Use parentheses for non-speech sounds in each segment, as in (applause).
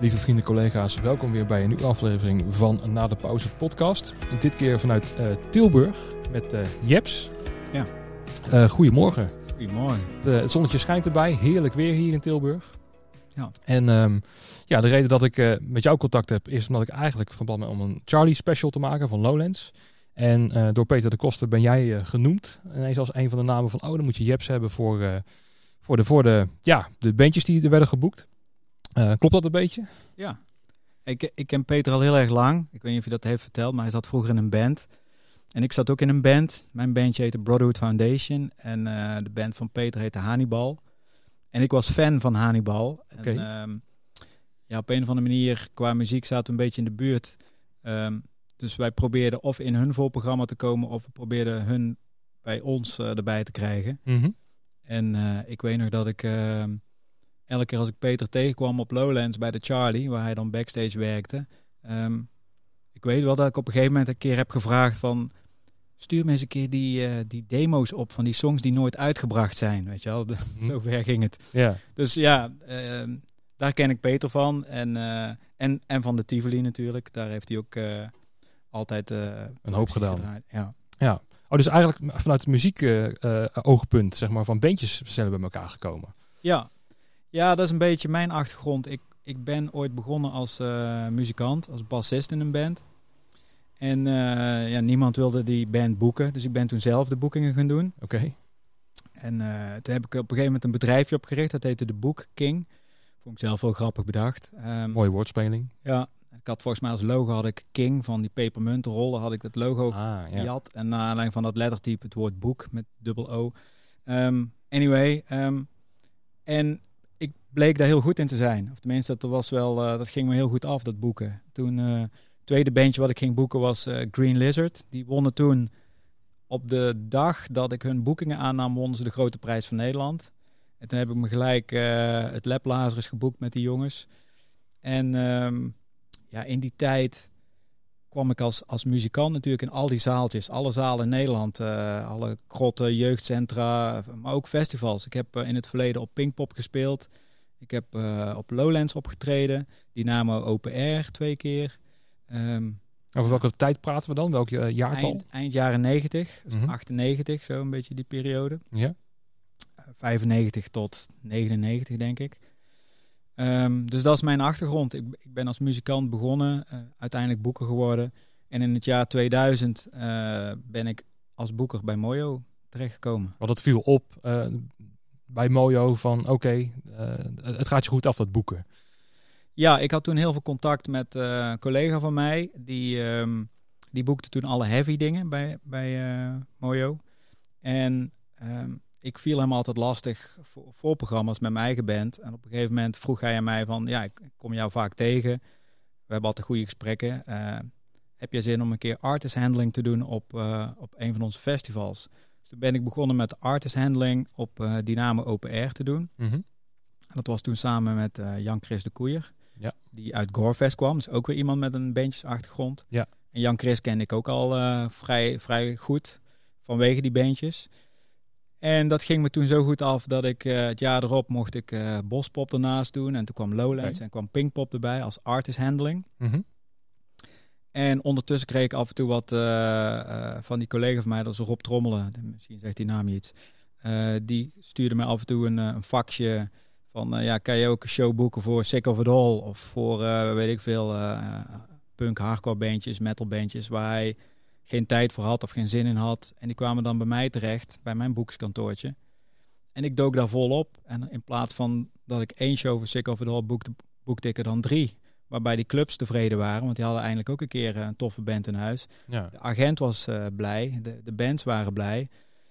Lieve vrienden, collega's, welkom weer bij een nieuwe aflevering van Na de Pauze podcast. Dit keer vanuit uh, Tilburg met uh, Jeps. Ja. Uh, goedemorgen. Goedemorgen. Het, het, zonnetje schijnt erbij, heerlijk weer hier in Tilburg. Ja. En um, ja, de reden dat ik met jou contact heb is omdat ik eigenlijk van plan ben om een Charlie special te maken van Lowlands. En door Peter de Koster ben jij genoemd. Ineens als een van de namen van, oh dan moet je Jeps hebben voor, voor, de, voor de, ja, de bandjes die er werden geboekt. Uh, klopt dat een beetje? Ja. Ik, ik ken Peter al heel erg lang. Ik weet niet of je dat heeft verteld, maar hij zat vroeger in een band. En ik zat ook in een band. Mijn bandje heette Brotherhood Foundation. En uh, de band van Peter heette Hannibal. En ik was fan van Hannibal. Okay. En um, ja, op een of andere manier, qua muziek zaten we een beetje in de buurt. Um, dus wij probeerden of in hun voorprogramma te komen, of we probeerden hun bij ons uh, erbij te krijgen. Mm -hmm. En uh, ik weet nog dat ik uh, elke keer als ik Peter tegenkwam op Lowlands bij de Charlie, waar hij dan backstage werkte. Um, ik weet wel dat ik op een gegeven moment een keer heb gevraagd van... Stuur me eens een keer die, uh, die demo's op van die songs die nooit uitgebracht zijn. Weet je wel, (laughs) de, Hm. zover ging het. Ja. Dus ja, uh, daar ken ik Peter van. En, uh, en, en van de Tivoli natuurlijk. Daar heeft hij ook uh, altijd een hoop gedaan. Gedraaid. Ja. ja. Oh, dus eigenlijk vanuit het muziek oogpunt, zeg maar, van bandjes zijn we bij elkaar gekomen. Ja. Ja, dat is een beetje mijn achtergrond. Ik, ik ben ooit begonnen als uh, muzikant, als bassist in een band. En uh, ja, niemand wilde die band boeken, dus ik ben toen zelf de boekingen gaan doen. Oké. Okay. En uh, toen heb ik op een gegeven moment een bedrijfje opgericht, dat heette de Book King. Vond ik zelf wel grappig bedacht. Um, Mooie woordspeling. Ja, ik had volgens mij als logo had ik King van die pepermuntenrollen, had ik dat logo ah, ja. gejat. En naar aanleiding van dat lettertype het woord boek met dubbel O. Um, anyway, um, en ik bleek daar heel goed in te zijn. Of tenminste, dat, was wel, uh, dat ging me heel goed af, dat boeken. Toen, uh, het tweede bandje wat ik ging boeken was uh, Green Lizard. Die wonnen toen op de dag dat ik hun boekingen aannam, wonnen ze de grote prijs van Nederland. En toen heb ik me gelijk het Lab Lazarus geboekt met die jongens. En um, ja, in die tijd kwam ik als, als muzikant natuurlijk in al die zaaltjes. Alle zalen in Nederland. Uh, alle krotten, jeugdcentra, maar ook festivals. Ik heb uh, in het verleden op Pinkpop gespeeld. Ik heb uh, op Lowlands opgetreden. Dynamo Open Air twee keer. Um, Over welke tijd praten we dan? Welk jaartal? Eind, eind jaren 90, dus mm -hmm. 98, zo een beetje die periode. Ja. 95 tot 99 denk ik. Um, dus dat is mijn achtergrond. Ik, ik ben als muzikant begonnen, uh, uiteindelijk boeker geworden. En in het jaar 2000 uh, ben ik als boeker bij Mojo terechtgekomen. Want het viel op uh, bij Mojo van oké, okay, het gaat je goed af dat boeken. Ja, ik had toen heel veel contact met een collega van mij. Die, um, die boekte toen alle heavy dingen bij, bij Mojo. En um, ik viel hem altijd lastig voor, voor programma's met mijn eigen band. En op een gegeven moment vroeg hij aan mij van, ja, ik kom jou vaak tegen. We hebben altijd goede gesprekken. Uh, heb je zin om een keer artist handling te doen op, uh, op een van onze festivals? Dus toen ben ik begonnen met artist handling op uh, Dynamo Open Air te doen. Mm -hmm. En dat was toen samen met Jan-Chris de Koeier. Ja. Die uit Gorefest kwam. Dus ook weer iemand met een bandjesachtergrond. Ja. En Jan-Chris kende ik ook al vrij, vrij goed vanwege die bandjes. En dat ging me toen zo goed af dat ik uh, het jaar erop mocht ik uh, Bospop ernaast doen. En toen kwam Lowlands okay. en kwam Pinkpop erbij als artist handling. Mm -hmm. En ondertussen kreeg ik af en toe wat uh, van die collega van mij, dat is Rob Trommelen, misschien zegt die naam iets. die stuurde mij af en toe een, een faxje van, ja, kan je ook een show boeken voor Sick of It All? Of voor, weet ik veel, punk hardcore bandjes, metal bandjes, waar hij geen tijd voor had of geen zin in had. En die kwamen dan bij mij terecht, bij mijn boekskantoortje. En ik dook daar volop. En in plaats van dat ik één show voor Sick of It All boekte, boekte ik er dan drie. Waarbij die clubs tevreden waren, want die hadden eindelijk ook een keer een toffe band in huis. Ja. De agent was uh, blij, de, de bands waren blij.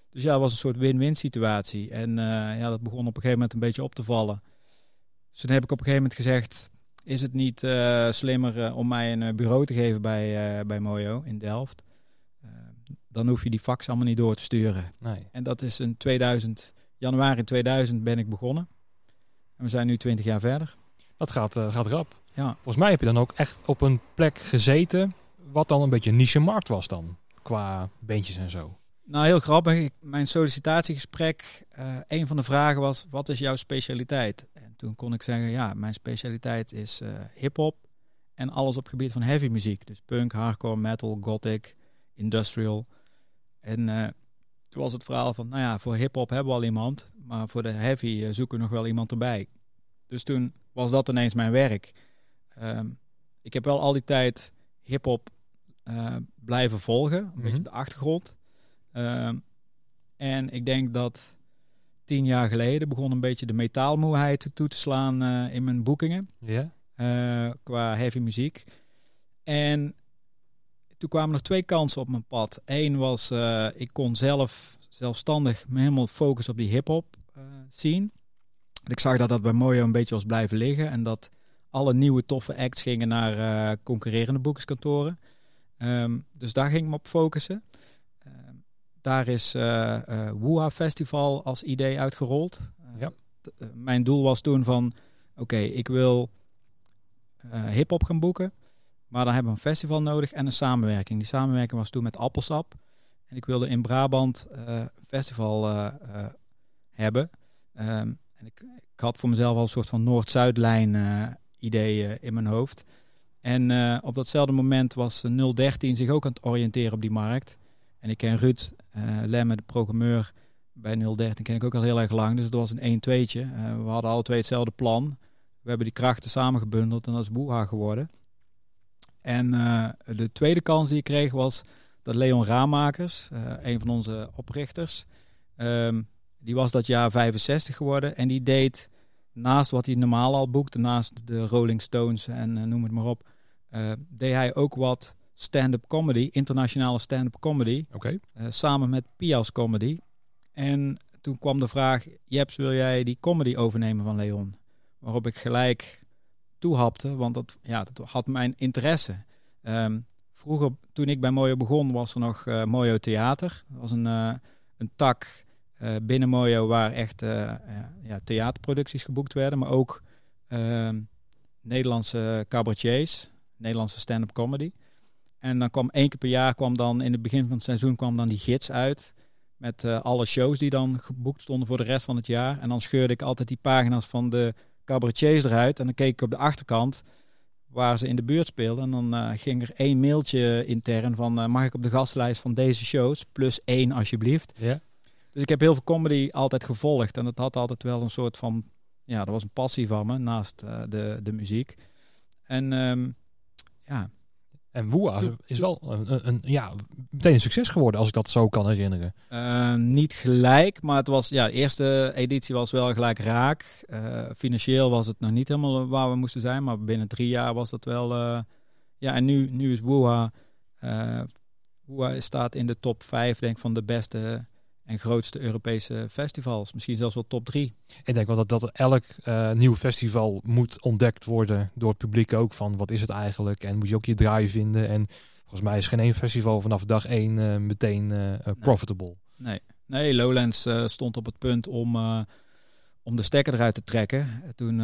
Dus ja, het was een soort win-win situatie. En uh, ja, dat begon op een gegeven moment een beetje op te vallen. Dus toen heb ik op een gegeven moment gezegd... is het niet uh, slimmer om mij een bureau te geven bij, bij Mojo in Delft dan hoef je die fax allemaal niet door te sturen. Nee. En dat is in 2000, januari 2000 ben ik begonnen. En we zijn nu 20 jaar verder. Dat gaat, uh, gaat rap. Ja. Volgens mij heb je dan ook echt op een plek gezeten wat dan een beetje een niche markt was dan, qua beentjes en zo. Nou, heel grappig. Ik, mijn sollicitatiegesprek, uh, een van de vragen was, wat is jouw specialiteit? En En toen kon ik zeggen, ja, mijn specialiteit is uh, hip-hop en alles op het gebied van heavy muziek. Dus punk, hardcore, metal, gothic, industrial. En uh, toen was het verhaal van, nou ja, voor hip-hop hebben we al iemand, maar voor de heavy zoeken we nog wel iemand erbij. Dus toen was dat ineens mijn werk. Um, ik heb wel al die tijd hip-hop uh, blijven volgen, een beetje op de achtergrond. Um, en ik denk dat tien jaar geleden begon een beetje de metaalmoeheid toe te slaan uh, in mijn boekingen. Ja. Uh, qua heavy muziek. En toen kwamen nog twee kansen op mijn pad. Eén was, uh, ik kon zelf zelfstandig me helemaal focussen op die hip-hop scene. Ik zag dat dat bij Mojo een beetje was blijven liggen. En dat alle nieuwe toffe acts gingen naar concurrerende boekerskantoren. Um, dus daar ging ik me op focussen. Daar is uh, uh, Festival als idee uitgerold. Uh, ja. mijn doel was toen van, oké, ik wil hip-hop gaan boeken. Maar dan hebben we een festival nodig en een samenwerking. Die samenwerking was toen met Appelsap. En ik wilde in Brabant een festival hebben. Um, en ik, ik, had voor mezelf al een soort van Noord-Zuidlijn idee in mijn hoofd. En op datzelfde moment was 013 zich ook aan het oriënteren op die markt. En ik ken Ruud Lemme, de programmeur bij 013, ken ik ook al heel erg lang. Dus het was een 1-2'tje. Uh, we hadden alle twee hetzelfde plan. We hebben die krachten samengebundeld en dat is Boeha geworden. En uh, de tweede kans die ik kreeg was dat Leon Raamakers, een van onze oprichters, um, die was dat jaar 65 geworden. En die deed naast wat hij normaal al boekte, naast de Rolling Stones en noem het maar op, deed hij ook wat stand-up comedy, internationale stand-up comedy. Oké. Uh, samen met Pias Comedy. En toen kwam de vraag, Jeps, wil jij die comedy overnemen van Leon? Waarop ik gelijk toehapte, want dat, ja, dat had mijn interesse. Um, vroeger, toen ik bij Mojo begon, was er nog uh, Mojo Theater. Dat was een, uh, een tak binnen Mojo waar echt ja, theaterproducties geboekt werden. Maar ook ehm, Nederlandse cabaretiers, Nederlandse stand-up comedy. En dan kwam één keer per jaar, kwam dan in het begin van het seizoen, kwam dan die gids uit. Met alle shows die dan geboekt stonden voor de rest van het jaar. En dan scheurde ik altijd die pagina's van de cabaretiers eruit. En dan keek ik op de achterkant waar ze in de buurt speelden. En dan uh, ging er één mailtje intern van... Uh, mag ik op de gastlijst van deze shows? Plus één alsjeblieft. Ja. Dus ik heb heel veel comedy altijd gevolgd. En dat had altijd wel een soort van... Ja, dat was een passie van me naast de, de muziek. En um, ja, en Woeha is wel een, een, ja, meteen een succes geworden, als ik dat zo kan herinneren. Uh, niet gelijk, maar het was, ja, de eerste editie was wel gelijk raak. Uh, financieel was het nog niet helemaal waar we moesten zijn, maar binnen drie jaar was dat wel. Uh, ja, en nu, nu is Woeha. Woeha staat in de top vijf, denk ik, van de beste en grootste Europese festivals. Misschien zelfs wel top drie. Ik denk wel dat, dat elk uh, nieuw festival moet ontdekt worden door het publiek ook. Van wat is het eigenlijk? En moet je ook je draai vinden. En volgens mij is geen één festival vanaf dag één uh, meteen uh, profitable. Nee, nee Lowlands stond op het punt om, om de stekker eruit te trekken. Toen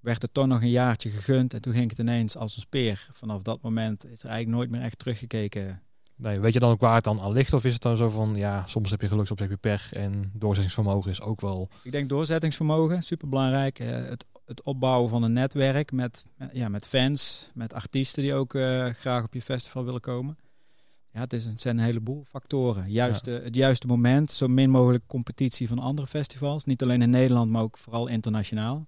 werd er toch nog een jaartje gegund. En toen ging het ineens als een speer. Vanaf dat moment is er eigenlijk nooit meer echt teruggekeken Nee, weet je dan ook waar het dan aan ligt? Of is het dan zo van, ja, soms heb je geluk, soms heb je pech. En doorzettingsvermogen is ook wel... Ik denk doorzettingsvermogen, superbelangrijk. Uh, het, het opbouwen van een netwerk met, met, ja, met fans, met artiesten die ook uh, graag op je festival willen komen. Ja, het, is, het zijn een heleboel factoren. Juiste, ja. Het juiste moment, zo min mogelijk competitie van andere festivals. Niet alleen in Nederland, maar ook vooral internationaal.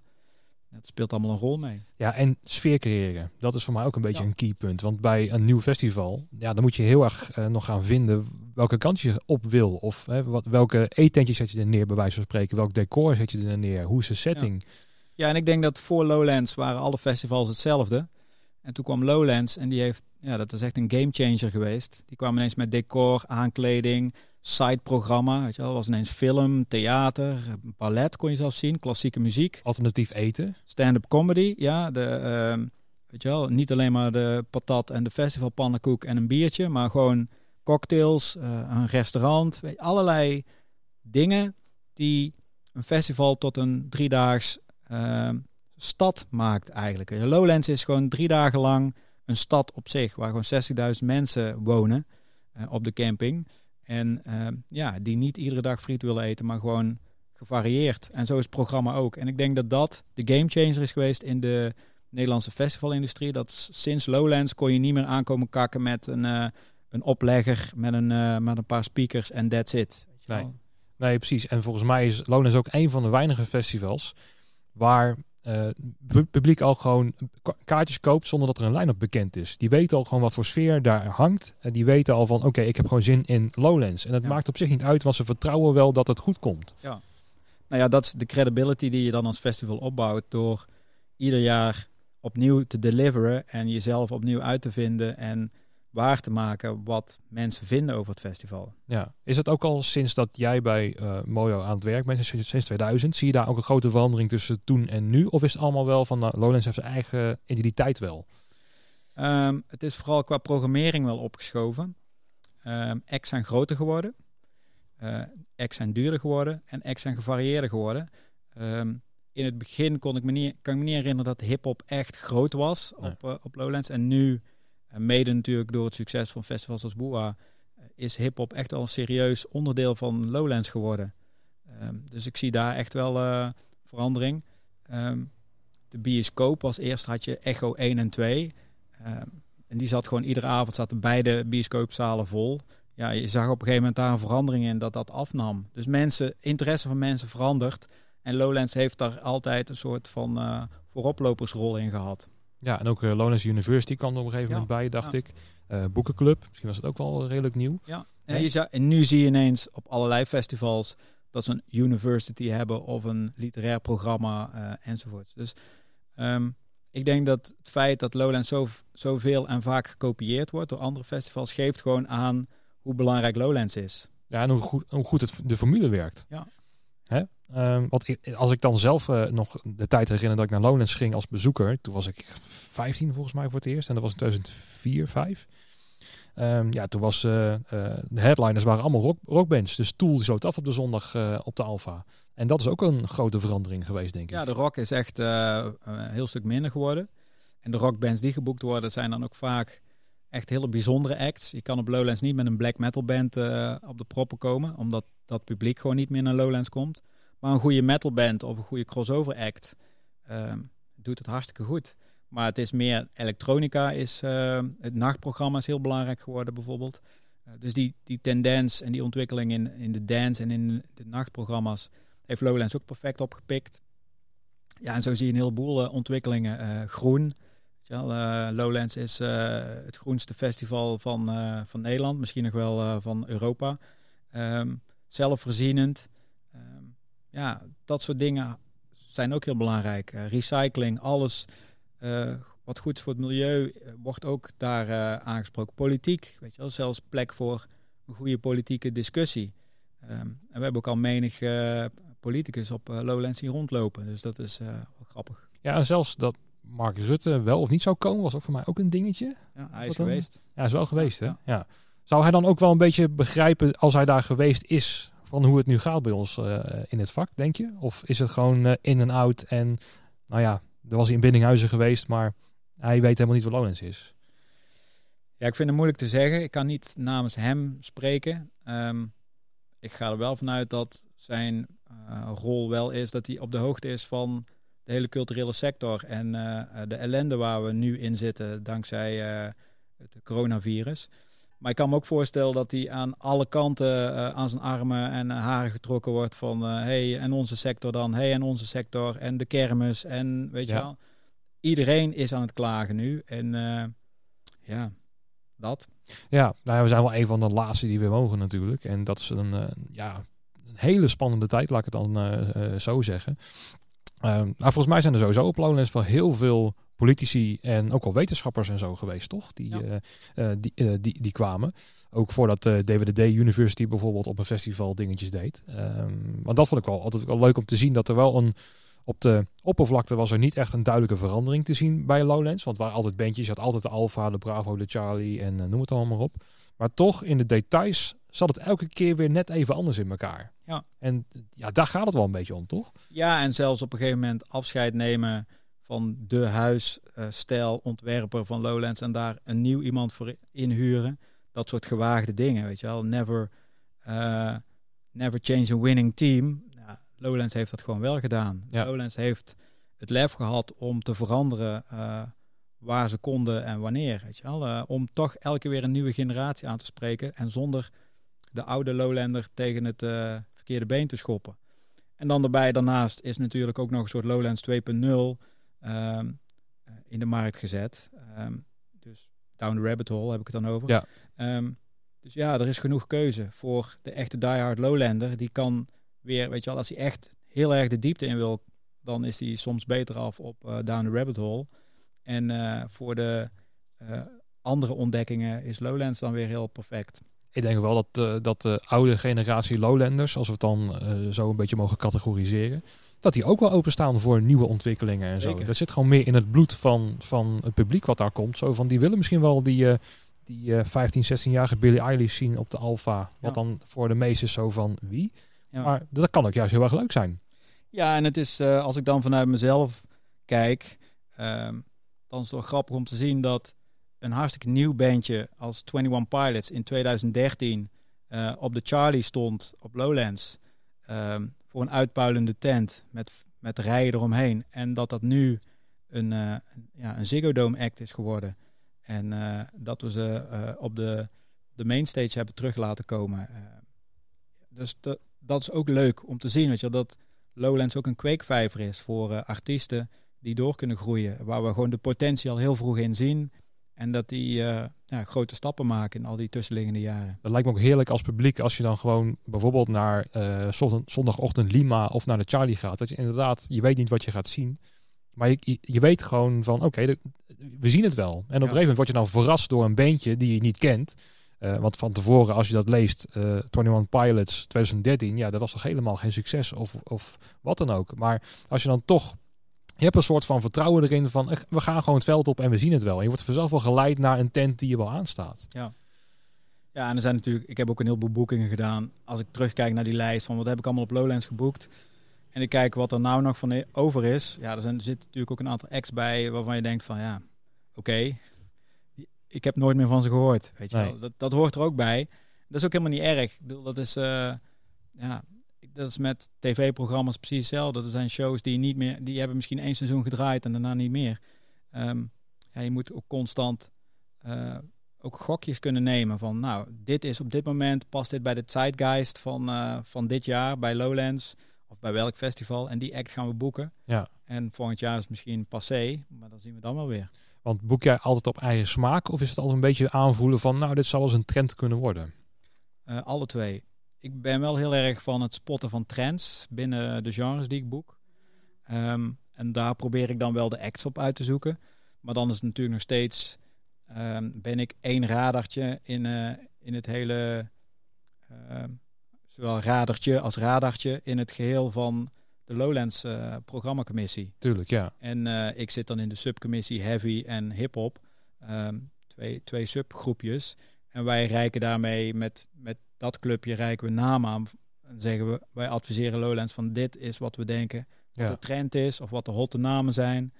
Dat speelt allemaal een rol mee. Ja, en sfeer creëren. Dat is voor mij ook een beetje ja. een keypunt. Want bij een nieuw festival, ja, dan moet je heel erg uh, nog gaan vinden welke kant je op wil. Of hè, wat, welke eetentjes zet je er neer, bij wijze van spreken. Welk decor zet je er neer. Hoe is de setting? Ja. ja, en ik denk dat voor Lowlands waren alle festivals hetzelfde. En toen kwam Lowlands en die heeft, ja, dat is echt een gamechanger geweest. Die kwam ineens met decor, aankleding, side-programma. Weet je wel, was ineens film, theater, ballet kon je zelfs zien, klassieke muziek. Alternatief eten. Stand-up comedy, ja. De, uh, weet je wel, niet alleen maar de patat en de festivalpannenkoek en een biertje, maar gewoon cocktails, uh, een restaurant, weet je, allerlei dingen die een festival tot een driedaags uh, stad maakt eigenlijk. Lowlands is gewoon drie dagen lang een stad op zich, waar gewoon 60.000 mensen wonen uh, op de camping. En uh, ja, die niet iedere dag friet willen eten, maar gewoon gevarieerd. En zo is het programma ook. En ik denk dat dat de gamechanger is geweest in de Nederlandse festivalindustrie. Dat sinds Lowlands kon je niet meer aankomen kakken met een, uh, een oplegger, met een, uh, met een paar speakers en that's it. Nee. nee, precies. En volgens mij is Lowlands ook een van de weinige festivals waar uh, publiek al gewoon kaartjes koopt zonder dat er een line-up bekend is. Die weten al gewoon wat voor sfeer daar hangt. En die weten al van, oké, ik heb gewoon zin in Lowlands. En dat maakt op zich niet uit, want ze vertrouwen wel dat het goed komt. Ja. Nou ja, dat is de credibility die je dan als festival opbouwt door ieder jaar opnieuw te deliveren en jezelf opnieuw uit te vinden en waar te maken wat mensen vinden over het festival. Ja, is het ook al sinds dat jij bij uh, Mojo aan het werk bent, sinds 2000, zie je daar ook een grote verandering tussen toen en nu? Of is het allemaal wel van, nou, Lowlands heeft zijn eigen identiteit wel? Um, het is vooral qua programmering wel opgeschoven. Um, acts zijn groter geworden, uh, acts zijn duurder geworden en acts zijn gevarieerder geworden. Um, in het begin kon ik me niet, kan ik me niet herinneren dat hip-hop echt groot was op, uh, op Lowlands. En nu mede natuurlijk door het succes van festivals als Boa, eh, is hip-hop echt al een serieus onderdeel van Lowlands geworden. Um, dus ik zie daar echt wel uh, verandering. Um, de bioscoop was eerst had je Echo 1 en 2. Um, ehm, en die zat gewoon iedere avond zaten beide bioscoopzalen vol. Ja, je zag op een gegeven moment daar een verandering in dat dat afnam. Dus mensen, interesse van mensen verandert. En Lowlands heeft daar altijd een soort van uh, vooroplopersrol in gehad. Ja, en ook uh, Lowlands University kwam er op een gegeven moment bij, dacht ik. Uh, boekenclub, misschien was het ook wel redelijk nieuw. Ja, en, je zou, en nu zie je ineens op allerlei festivals dat ze een university hebben of een literair programma uh, enzovoort. Dus um, ik denk dat het feit dat Lowlands zo, zoveel en vaak gekopieerd wordt door andere festivals, geeft gewoon aan hoe belangrijk Lowlands is. Ja, en hoe goed, hoe goed het, de formule werkt. Ja. Hè? Um, want als ik dan zelf uh, nog de tijd herinner dat ik naar Lowlands ging als bezoeker, toen was ik 15 volgens mij voor het eerst en dat was in 2004, 5. Um, ja, toen was uh, uh, de headliners waren allemaal rock, rockbands. Dus Tool sloot af op de zondag op de Alfa. En dat is ook een grote verandering geweest, denk ik. Ja, de rock is echt een heel stuk minder geworden. En de rockbands die geboekt worden, zijn dan ook vaak echt hele bijzondere acts. Je kan op Lowlands niet met een black metal band op de proppen komen, omdat dat publiek gewoon niet meer naar Lowlands komt. Maar een goede metalband of een goede crossover act uh, doet het hartstikke goed. Maar het is meer elektronica, is, uh, het nachtprogramma is heel belangrijk geworden bijvoorbeeld. Uh, dus die, die tendens en die ontwikkeling in, in de dance en in de nachtprogramma's heeft Lowlands ook perfect opgepikt. Ja, en zo zie je een heleboel uh, ontwikkelingen. groen. Lowlands is het groenste festival van, van Nederland, misschien nog wel van Europa. Um, zelfvoorzienend ja, dat soort dingen zijn ook heel belangrijk. Uh, recycling, alles uh, wat goed is voor het milieu, uh, wordt ook daar aangesproken. Politiek, weet je wel, zelfs plek voor een goede politieke discussie. Um, en we hebben ook al menig politicus op Lowlands hier rondlopen, dus dat is wel grappig. Ja, zelfs dat Mark Rutte wel of niet zou komen, was ook voor mij ook een dingetje. Ja, hij is geweest. Ja, hij is wel geweest, hè? Ja. Zou hij dan ook wel een beetje begrijpen, als hij daar geweest is, van hoe het nu gaat bij ons uh, in het vak, denk je? Of is het gewoon uh, in en out en nou ja, er was hij in Biddinghuizen geweest, maar hij weet helemaal niet wat Lowlands is. Ja, ik vind het moeilijk te zeggen. Ik kan niet namens hem spreken. Um, ik ga er wel vanuit dat zijn uh, rol wel is dat hij op de hoogte is van de hele culturele sector en de ellende waar we nu in zitten dankzij het coronavirus. Maar ik kan me ook voorstellen dat hij aan alle kanten uh, aan zijn armen en haren getrokken wordt van uh, hey en onze sector dan, hey en onze sector en de kermis en weet je wel. Iedereen is aan het klagen nu en uh, ja, dat. Ja, nou, we zijn wel een van de laatste die we mogen natuurlijk. En dat is een, ja, een hele spannende tijd, laat ik het dan zo zeggen. Nou, volgens mij zijn er sowieso op Lowlands wel heel veel politici en ook al wetenschappers en zo geweest, toch? Die, ja. uh, die, uh, die, die kwamen. Ook voordat uh, DWDD University bijvoorbeeld op een festival dingetjes deed. Um, want dat vond ik wel altijd wel leuk om te zien dat er wel een. Op de oppervlakte was er niet echt een duidelijke verandering te zien bij Lowlands. Want waren altijd bandjes. Je had altijd de Alpha, de Bravo, de Charlie en noem het allemaal maar op. Maar toch in de details zat het elke keer weer net even anders in elkaar. Ja. En ja, daar gaat het wel een beetje om, toch? Ja, en zelfs op een gegeven moment afscheid nemen van de huisstijl ontwerper van Lowlands en daar een nieuw iemand voor inhuren. Dat soort gewaagde dingen, weet je wel. Never, uh, never change a winning team. Ja, Lowlands heeft dat gewoon wel gedaan. Ja. Lowlands heeft het lef gehad om te veranderen eh, waar ze konden en wanneer. Weet je wel? Eh, om toch elke weer een nieuwe generatie aan te spreken en zonder de oude Lowlander tegen het eh, verkeerde been te schoppen. En dan daarbij daarnaast is natuurlijk ook nog een soort Lowlands 2.0 ehm, eh, in de markt gezet. Ehm, dus down the rabbit hole heb ik het dan over. Ja. Ehm, dus ja, er is genoeg keuze voor de echte diehard Lowlander. Die kan weer, weet je wel, als hij echt heel erg de diepte in wil, dan is hij soms beter af op eh, down the rabbit hole. En eh, voor de andere ontdekkingen is Lowlands dan weer heel perfect. Ik denk wel dat, eh, dat de oude generatie Lowlanders, als we het dan eh, zo een beetje mogen categoriseren, dat die ook wel openstaan voor nieuwe ontwikkelingen en zo. Dat zit gewoon meer in het bloed van, van het publiek wat daar komt. Zo van, die willen misschien wel die, eh, die eh 15, 16-jarige Billie Eilish zien op de Alpha. Wat dan voor de meesten is zo van, wie? Ja. Maar dat kan ook juist heel erg leuk zijn. Ja, en het is, als ik dan vanuit mezelf kijk, ehm, dan is het wel grappig om te zien dat een hartstikke nieuw bandje als 21 Pilots in 2013 eh, op de Charlie stond op Lowlands ehm, voor een uitpuilende tent met, met rijen eromheen. En dat dat nu een, een- ja, een Ziggo Dome act is geworden. En eh, dat we ze op de, de mainstage hebben terug laten komen. Dus dat, is ook leuk om te zien, weet je, dat Lowlands ook een kweekvijver is voor artiesten die door kunnen groeien. Waar we gewoon de potentie al heel vroeg in zien. En dat die eh, ja, grote stappen maken in al die tussenliggende jaren. Dat lijkt me ook heerlijk als publiek als je dan gewoon bijvoorbeeld naar eh, zondag- zondagochtend Lima of naar de Charlie gaat. Dat je inderdaad, je weet niet wat je gaat zien. Maar je, je, weet gewoon van, oké, we zien het wel. En op een gegeven moment word je dan verrast door een beentje die je niet kent. Eh, want van tevoren, als je dat leest, eh 21 Pilots 2013, ja, dat was toch helemaal geen succes of, of wat dan ook. Maar als je dan toch, je hebt een soort van vertrouwen erin van, we gaan gewoon het veld op en we zien het wel. En je wordt vanzelf wel geleid naar een tent die je wel aanstaat. Ja, en er zijn natuurlijk, ik heb ook een heleboel boekingen gedaan. Als ik terugkijk naar die lijst van wat heb ik allemaal op Lowlands geboekt. En ik kijk wat er nou nog van over is. Ja, er, zijn, er zitten natuurlijk ook een aantal acts bij waarvan je denkt van ja, oké. Ik heb nooit meer van ze gehoord. Weet je Nee. wel. Dat, dat hoort er ook bij. Dat is ook helemaal niet erg. Ik bedoel, dat is, eh, ja, dat is met tv-programma's precies hetzelfde. Er zijn shows die niet meer, die hebben misschien één seizoen gedraaid en daarna niet meer. Ehm, ja, je moet ook constant eh, ook gokjes kunnen nemen van, nou, dit is op dit moment, past dit bij de zeitgeist van, eh, van dit jaar bij Lowlands of bij welk festival en die act gaan we boeken. Ja. En volgend jaar is het misschien passé, maar dan zien we dan wel weer. Want boek jij altijd op eigen smaak? Of is het altijd een beetje aanvoelen van, nou, dit zou wel eens een trend kunnen worden? Eh, alle twee. Ik ben wel heel erg van het spotten van trends binnen de genres die ik boek. Ehm, en daar probeer ik dan wel de acts op uit te zoeken. Maar dan is het natuurlijk nog steeds, ehm, ben ik één radartje in, eh, in het hele, ehm, zowel radertje als radartje in het geheel van de Lowlands eh programmacommissie. Tuurlijk, ja. En eh, ik zit dan in de subcommissie Heavy en Hip Hop. Twee, twee subgroepjes. En wij reiken daarmee met, met dat clubje reiken we namen aan. En zeggen we, wij adviseren Lowlands van dit is wat we denken. Wat ja. de trend is of wat de hotte namen zijn.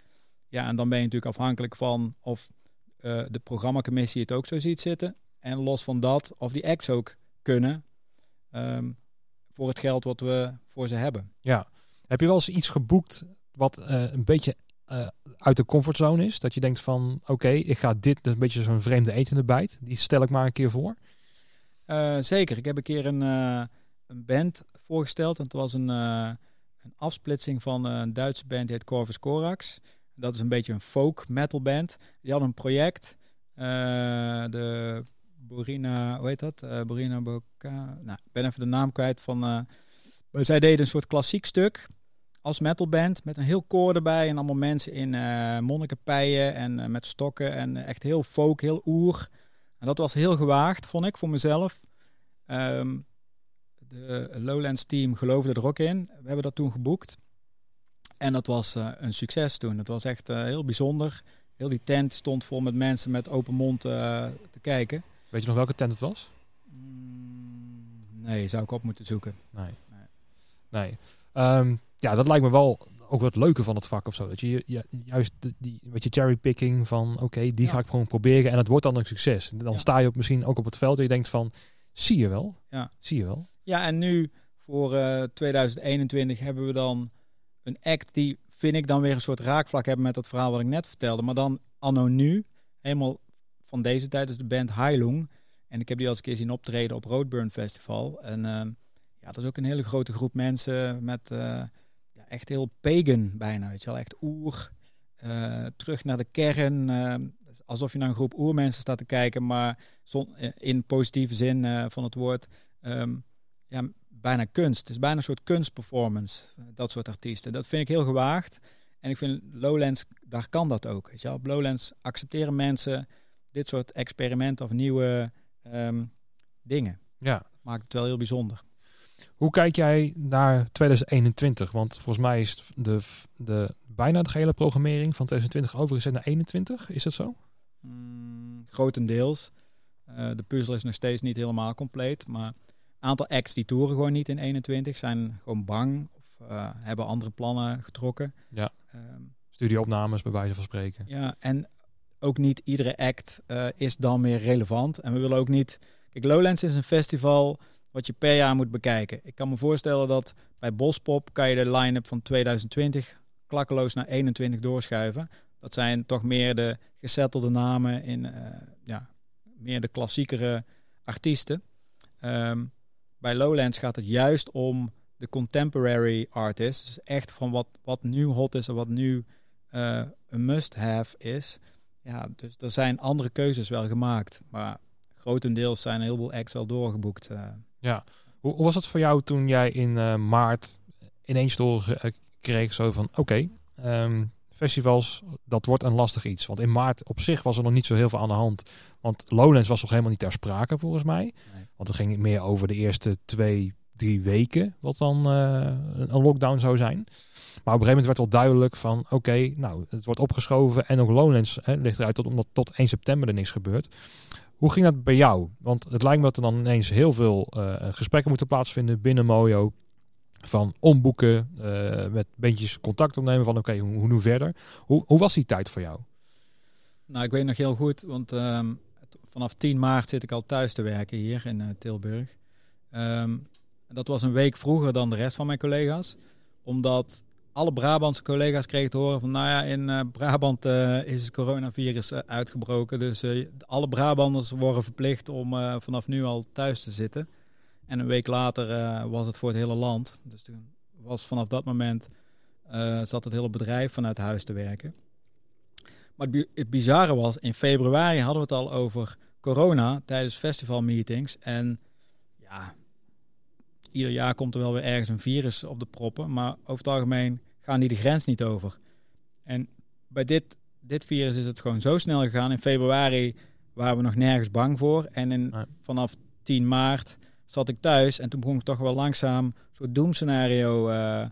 Ja, en dan ben je natuurlijk afhankelijk van of eh, de programmacommissie het ook zo ziet zitten. En los van dat, of die acts ook kunnen. ehm, voor het geld wat we voor ze hebben. ja. Heb je wel eens iets geboekt wat eh, een beetje eh, uit de comfortzone is? Dat je denkt van, oké, ik ga dit, dat een beetje zo'n vreemde eten bijt. Die stel ik maar een keer voor. Eh, zeker. Ik heb een keer een, eh, een band voorgesteld. En het was een, een afsplitsing van een Duitse band die heet Corvus Corax. Dat is een beetje een folk metal band. Die hadden een project. de Borina, hoe heet dat? Borina Boca. Nou, ik ben even de naam kwijt van. zij deden een soort klassiek stuk als metalband met een heel koor erbij en allemaal mensen in eh monnikenpijen en eh, met stokken en eh, echt heel folk, heel oer. En dat was heel gewaagd, vond ik, voor mezelf. Ehm, de Lowlands team geloofde er ook in. We hebben dat toen geboekt. En dat was een succes toen. Het was echt heel bijzonder. Heel die tent stond vol met mensen met open mond te kijken. Weet je nog welke tent het was? Mm, nee, zou ik op moeten zoeken. Nee. Nee. Nee. Ehm, ja, dat lijkt me wel ook wat leuke van het vak of zo. Dat je ju- juist die beetje cherrypicking van oké, die Ja. ga ik gewoon proberen en het wordt dan een succes. Dan Ja. sta je op, misschien ook op het veld en je denkt van zie je wel, Ja. zie je wel. Ja, en nu, voor eh, 2021 hebben we dan een act die, vind ik, dan weer een soort raakvlak hebben met dat verhaal wat ik net vertelde. Maar dan anno nu, helemaal van deze tijd, is de band Heilung. En ik heb die al eens een keer zien optreden op Roadburn Festival. En ehm, ja, dat is ook een hele grote groep mensen met eh, echt heel pagan bijna, weet je wel. Echt oer, eh, terug naar de kern. eh, alsof je naar een groep oermensen staat te kijken, maar zon, eh, in positieve zin van het woord. Ehm, ja, bijna kunst. Het is bijna een soort kunstperformance, dat soort artiesten. Dat vind ik heel gewaagd. En ik vind Lowlands, daar kan dat ook. Weet je wel. Op Lowlands accepteren mensen dit soort experimenten of nieuwe ehm, dingen. Ja. Maakt het wel heel bijzonder. Hoe kijk jij naar 2021? Want volgens mij is de, de, bijna de gehele programmering van 2020 overgezet naar 21. Is dat zo? Mm, grotendeels. Eh, de puzzel is nog steeds niet helemaal compleet. Maar een aantal acts die toeren gewoon niet in 21. Zijn gewoon bang of eh, hebben andere plannen getrokken. Ja. Ehm, Studioopnames bij wijze van spreken. Ja, en ook niet iedere act eh, is dan meer relevant. En we willen ook niet... Kijk, Lowlands is een festival wat je per jaar moet bekijken. Ik kan me voorstellen dat bij Bospop kan je de line-up van 2020 klakkeloos naar 21 doorschuiven. Dat zijn toch meer de gesettelde namen in eh, ja, meer de klassiekere artiesten. Ehm, bij Lowlands gaat het juist om de contemporary artists. Dus echt van wat, wat nu hot is en wat nu eh, een must-have is. Ja, dus er zijn andere keuzes wel gemaakt. Maar grotendeels zijn een heleboel acts wel doorgeboekt. eh. Ja. Hoe, hoe was het voor jou toen jij in eh, maart ineens door eh, kreeg zo van oké, ehm, festivals, dat wordt een lastig iets. Want in maart op zich was er nog niet zo heel veel aan de hand. Want Lowlands was nog helemaal niet ter sprake volgens mij. Nee. Want het ging meer over de eerste twee, drie weken, wat dan eh, een lockdown zou zijn. Maar op een gegeven moment werd wel duidelijk van oké, nou het wordt opgeschoven en ook Lowlands hè, ligt eruit tot, omdat tot 1 september er niks gebeurt. Hoe ging dat bij jou? Want het lijkt me dat er dan ineens heel veel eh, gesprekken moeten plaatsvinden binnen Mojo. Van omboeken, eh, met bandjes contact opnemen van oké, hoe, hoe nu verder? Hoe, hoe was die tijd voor jou? Nou, ik weet nog heel goed, want ehm, vanaf 10 maart zit ik al thuis te werken hier in eh, Tilburg. Ehm, dat was een week vroeger dan de rest van mijn collega's. Omdat alle Brabantse collega's kregen te horen van, nou ja, in eh, Brabant eh, is het coronavirus eh, uitgebroken. Dus alle Brabanders worden verplicht om vanaf nu al thuis te zitten. En een week later was het voor het hele land. Dus toen was vanaf dat moment, zat het hele bedrijf vanuit huis te werken. Maar het, het bizarre was, in februari hadden we het al over corona tijdens festivalmeetings. En ja, ieder jaar komt er wel weer ergens een virus op de proppen. Maar over het algemeen gaan die de grens niet over. En bij dit, dit virus is het gewoon zo snel gegaan. In februari waren we nog nergens bang voor. En in, Nee. vanaf 10 maart zat ik thuis. En toen begon ik toch wel langzaam een soort doemscenario eh, eh,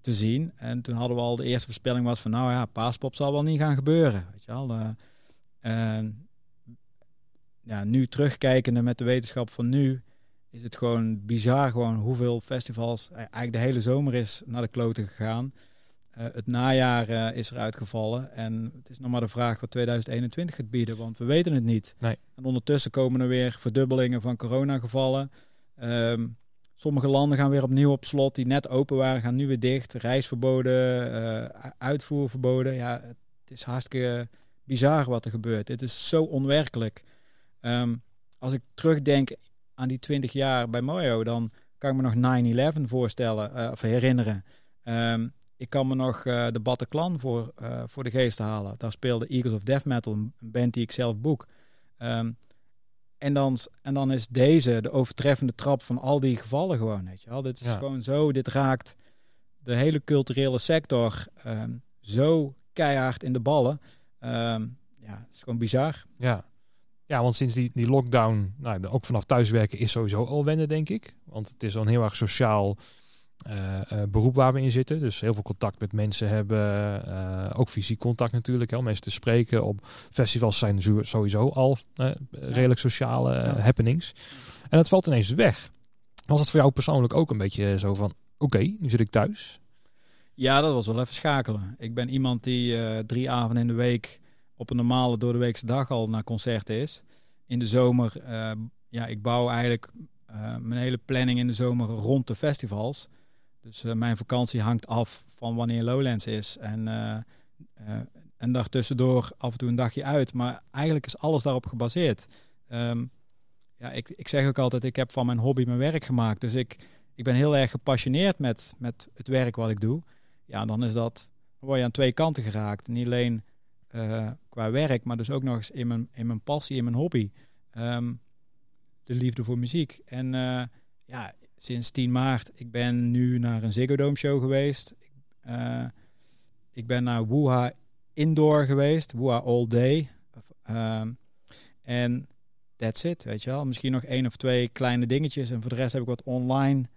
te zien. En toen hadden we al de eerste voorspelling was van... nou ja, paaspop zal wel niet gaan gebeuren. Weet je wel. eh. ja, nu terugkijkende met de wetenschap van nu... is het gewoon bizar gewoon hoeveel festivals... eh, eigenlijk de hele zomer is naar de kloten gegaan. Eh, het najaar eh, is eruit gevallen. En het is nog maar de vraag wat 2021 gaat bieden. Want we weten het niet. Nee. En ondertussen komen er weer verdubbelingen van coronagevallen. Ehm sommige landen gaan weer opnieuw op slot. Die net open waren, gaan nu weer dicht. Reisverboden, eh, uitvoerverboden. Ja, het is hartstikke bizar wat er gebeurt. Het is zo onwerkelijk. Ehm, als ik terugdenk aan die 20 jaar bij Mojo, dan kan ik me nog 9-11 voorstellen eh, of herinneren. Ehm, ik kan me nog eh, de Bataclan voor, eh, voor de geest halen. Daar speelde Eagles of Death Metal, een band die ik zelf boek. Ehm, en, dan, en dan is deze de overtreffende trap van al die gevallen gewoon. Weet je wel? Dit is Ja. gewoon zo, dit raakt de hele culturele sector ehm, zo keihard in de ballen. Ja, het is gewoon bizar. Ja. Ja, want sinds die, die lockdown, nou, ook vanaf thuiswerken is sowieso al wennen, denk ik. Want het is een heel erg sociaal eh, eh, beroep waar we in zitten. Dus heel veel contact met mensen hebben. eh, ook fysiek contact natuurlijk. Hè, om mensen te spreken. Op festivals zijn sowieso al redelijk sociale happenings. En het valt ineens weg. Was het voor jou persoonlijk ook een beetje zo van... Oké, nu zit ik thuis. Ja, dat was wel even schakelen. Ik ben iemand die drie avonden in de week op een normale door de weekse dag al naar concerten is. In de zomer, eh, ja, ik bouw eigenlijk eh, mijn hele planning in de zomer rond de festivals. Dus uh, mijn vakantie hangt af van wanneer Lowlands is. En een dag tussendoor af en toe een dagje uit. Maar eigenlijk is alles daarop gebaseerd. Um, ja, ik, ik zeg ook altijd, ik heb van mijn hobby mijn werk gemaakt. Dus ik, ik ben heel erg gepassioneerd met, met het werk wat ik doe. Ja, dan is dat, word je aan twee kanten geraakt. Niet alleen uh, qua werk, maar dus ook nog eens in mijn, in mijn passie, in mijn hobby. Um, de liefde voor muziek. En uh, ja, sinds 10 maart, ik ben nu naar een Ziggo Dome show geweest. Uh, ik ben naar Wuha Indoor geweest, Wuha All Day. Um, en that's it, weet je wel. Misschien nog één of twee kleine dingetjes. En voor de rest heb ik wat online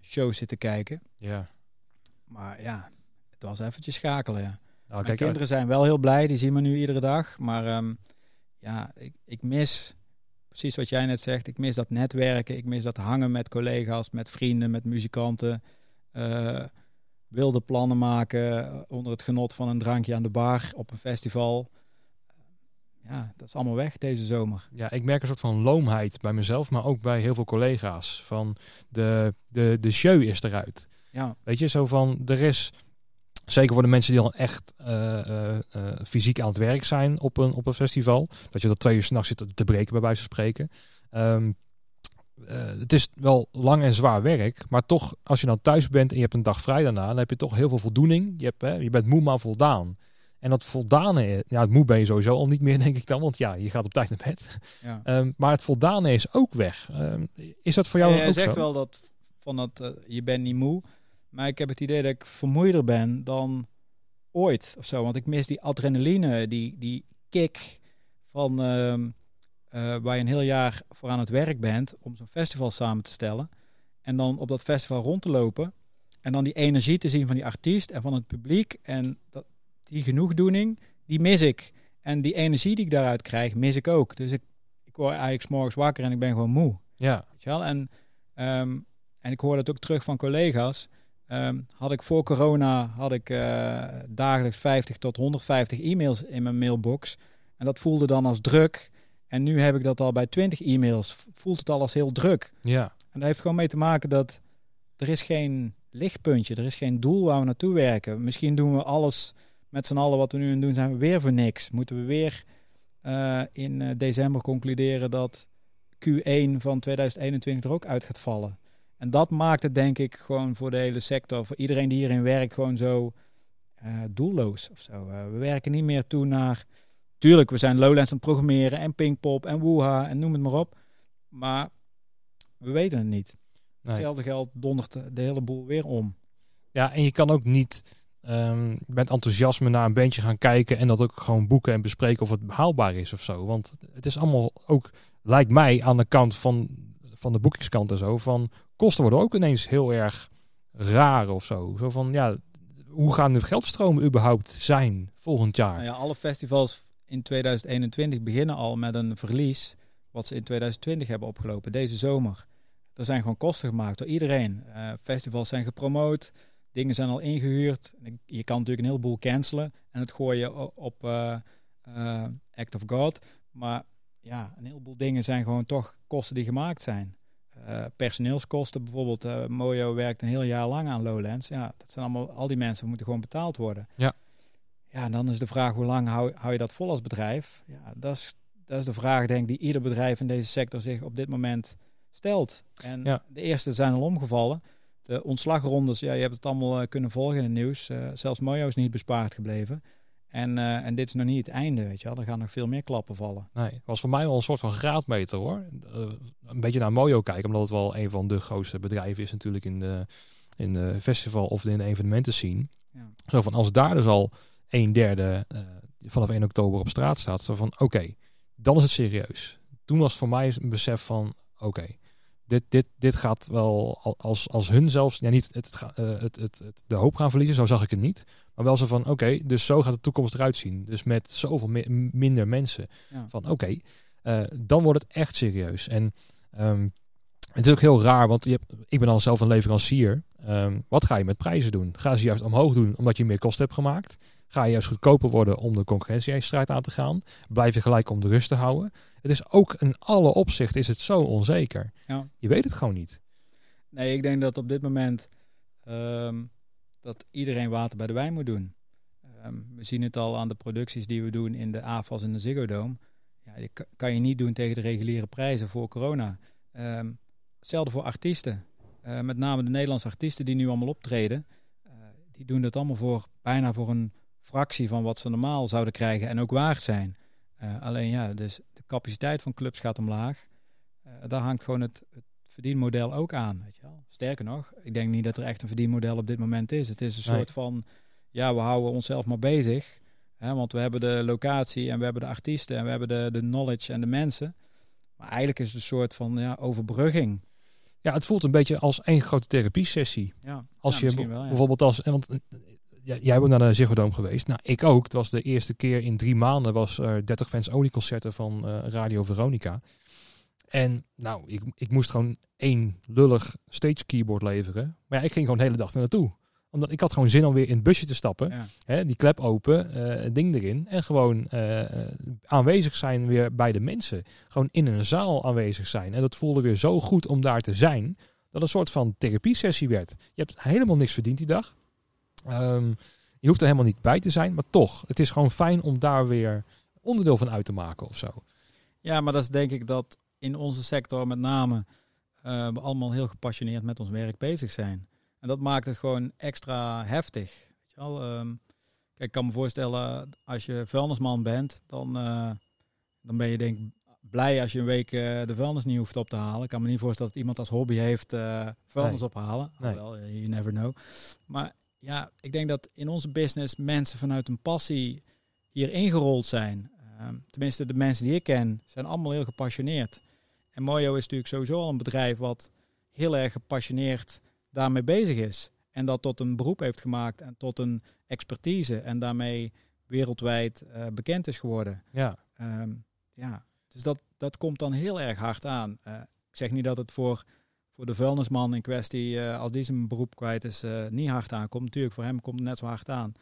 shows zitten kijken. Ja. Maar ja, het was eventjes schakelen, ja. Nou, Mijn kinderen zijn wel heel blij, die zien me nu iedere dag. Maar um, ja, ik, ik mis precies wat jij net zegt. Ik mis dat netwerken, ik mis dat hangen met collega's, met vrienden, met muzikanten. Uh, wilde plannen maken onder het genot van een drankje aan de bar op een festival ja, dat is allemaal weg deze zomer. Ja, ik merk een soort van loomheid bij mezelf, maar ook bij heel veel collega's. Van de, de, de show is eruit. Ja. Weet je, zo van er is. Zeker voor de mensen die al echt uh, uh, uh, fysiek aan het werk zijn op een, op een festival. Dat je tot twee uur s'nachts zit te breken, bij wijze van spreken. Um, het is wel lang en zwaar werk. Maar toch, als je dan thuis bent en je hebt een dag vrij daarna, dan heb je toch heel veel voldoening. Je, hebt, hè, je bent moe maar voldaan. En dat voldane, ja, het moe ben je sowieso al niet meer, (laughs) denk ik dan, want ja, je gaat op tijd naar bed. Ja. Um, maar het voldane is ook weg. Um, is dat voor jou ja, ook zegt zo? wel dat van dat uh, je bent niet moe, maar ik heb het idee dat ik vermoeider ben dan ooit of zo, want ik mis die adrenaline, die die kick van uh, uh, waar je een heel jaar voor aan het werk bent om zo'n festival samen te stellen en dan op dat festival rond te lopen en dan die energie te zien van die artiest en van het publiek en dat die genoegdoening, die mis ik. En die energie die ik daaruit krijg, mis ik ook. Dus ik, ik word eigenlijk s morgens wakker en ik ben gewoon moe. Ja. Weet je wel? En, um, en ik hoor dat ook terug van collega's. Um, had ik voor corona had ik uh, dagelijks 50 tot 150 e-mails in mijn mailbox. En dat voelde dan als druk. En nu heb ik dat al bij 20 e-mails. Voelt het al als heel druk. Ja. En dat heeft gewoon mee te maken dat er is geen lichtpuntje. Er is geen doel waar we naartoe werken. Misschien doen we alles met z'n allen wat we nu aan doen, zijn we weer voor niks. Moeten we weer uh, in uh, december concluderen dat Q1 van 2021 er ook uit gaat vallen. En dat maakt het denk ik gewoon voor de hele sector, voor iedereen die hierin werkt, gewoon zo uh, doelloos of zo. we werken niet meer toe naar... Tuurlijk, we zijn Lowlands aan het programmeren en Pinkpop en Woeha en noem het maar op. Maar we weten het niet. Nee. Hetzelfde geld dondert de hele boel weer om. Ja, en je kan ook niet um, met enthousiasme naar een bandje gaan kijken en dat ook gewoon boeken en bespreken of het haalbaar is of zo. Want het is allemaal ook, lijkt mij, aan de kant van, van de boekingskant en zo, van kosten worden ook ineens heel erg raar of zo. Zo van, ja, hoe gaan de geldstromen überhaupt zijn volgend jaar? Nou ja, alle festivals in 2021 beginnen al met een verlies wat ze in 2020 hebben opgelopen, deze zomer. Er zijn gewoon kosten gemaakt door iedereen. Uh, festivals zijn gepromoot, dingen zijn al ingehuurd. Je kan natuurlijk een heleboel cancelen en het gooien op uh, uh, Act of God. Maar ja, een heleboel dingen zijn gewoon toch kosten die gemaakt zijn. Uh, personeelskosten bijvoorbeeld. Uh, Mojo werkt een heel jaar lang aan Lowlands. Ja, dat zijn allemaal, al die mensen moeten gewoon betaald worden. Ja. Ja, en dan is de vraag hoe lang hou, hou je dat vol als bedrijf? Ja, dat is, dat is de vraag denk ik die ieder bedrijf in deze sector zich op dit moment stelt. En ja. de eerste zijn al omgevallen. De ontslagrondes, ja, je hebt het allemaal uh, kunnen volgen in het nieuws. Zelfs Mojo is niet bespaard gebleven. En, uh, en dit is nog niet het einde, weet je wel. Er gaan nog veel meer klappen vallen. Nee, het was voor mij wel een soort van graadmeter hoor. een beetje naar Mojo kijken, omdat het wel een van de grootste bedrijven is natuurlijk in de, in de festival of in de evenementen zien. Ja. Zo van, als daar dus al een derde vanaf 1 oktober op straat staat, zo van oké, okay, dan is het serieus. Toen was voor mij een besef van oké, okay, dit, dit, dit gaat wel als, als hun zelfs, ja, niet het, het, het, het, het, de hoop gaan verliezen, zo zag ik het niet. Maar wel zo van, oké, okay, dus zo gaat de toekomst eruit zien. Dus met zoveel mi minder mensen. Ja. Van oké, okay, uh, dan wordt het echt serieus. En um, het is ook heel raar, want je hebt, ik ben dan zelf een leverancier. Um, wat ga je met prijzen doen? Ga ze juist omhoog doen omdat je meer kosten hebt gemaakt? Ga je juist goedkoper worden om de concurrentiestrijd aan te gaan? Blijf je gelijk om de rust te houden? Het is ook in alle opzichten is het zo onzeker. Ja. Je weet het gewoon niet. Nee, ik denk dat op dit moment ehm, dat iedereen water bij de wijn moet doen. Ehm, we zien het al aan de producties die we doen in de AFAS en de Ziggo Dome. Ja, kan je niet doen tegen de reguliere prijzen voor corona. Um, hetzelfde voor artiesten. Uh, met name de Nederlandse artiesten die nu allemaal optreden. Uh, die doen dat allemaal voor bijna voor een fractie van wat ze normaal zouden krijgen en ook waard zijn. Uh, alleen ja, dus de capaciteit van clubs gaat omlaag. daar hangt gewoon het, het verdienmodel ook aan. Weet je wel. Sterker nog, ik denk niet dat er echt een verdienmodel op dit moment is. Het is een soort van, ja, we houden onszelf maar bezig. Hè, want we hebben de locatie en we hebben de artiesten en we hebben de, de knowledge en de mensen. Maar eigenlijk is het een soort van ja, overbrugging. Ja, het voelt een beetje als één grote therapie-sessie. Ja, als ja, je wel, ja. bijvoorbeeld als, want eh, jij bent naar de Ziggo Dome geweest. Nou, ik ook. Het was de eerste keer in drie maanden was er 30 fans olieconcerten van uh, Radio Veronica. En nou, ik, ik moest gewoon één lullig stage keyboard leveren. Maar ja, ik ging gewoon de hele dag naartoe omdat ik had gewoon zin om weer in het busje te stappen. Ja. Hè, die klep open, uh, het ding erin. En gewoon uh, aanwezig zijn weer bij de mensen. Gewoon in een zaal aanwezig zijn. En dat voelde weer zo goed om daar te zijn. Dat een soort van therapiesessie werd. Je hebt helemaal niks verdiend die dag. Um, je hoeft er helemaal niet bij te zijn. Maar toch, het is gewoon fijn om daar weer onderdeel van uit te maken of zo. Ja, maar dat is denk ik dat in onze sector met name... Uh, we allemaal heel gepassioneerd met ons werk bezig zijn. En dat maakt het gewoon extra heftig. Weet je wel? Um, kijk, ik kan me voorstellen, als je vuilnisman bent, dan, uh, dan ben je denk ik blij als je een week uh, de vuilnis niet hoeft op te halen. Ik kan me niet voorstellen dat iemand als hobby heeft vuilnis Nee. ophalen. Nee. Wel, you never know. Maar ja, ik denk dat in onze business mensen vanuit een passie hier ingerold zijn. Um, tenminste, de mensen die ik ken, zijn allemaal heel gepassioneerd. En Mojo is natuurlijk sowieso al een bedrijf wat heel erg gepassioneerd daarmee bezig is. En dat tot een beroep heeft gemaakt en tot een expertise. En daarmee wereldwijd uh, bekend is geworden. Ja, Um, ja, dus dat, dat komt dan heel erg hard aan. Uh, ik zeg niet dat het voor, voor de vuilnisman in kwestie, uh, als die zijn beroep kwijt is, niet hard aankomt. Natuurlijk, voor hem komt het net zo hard aan.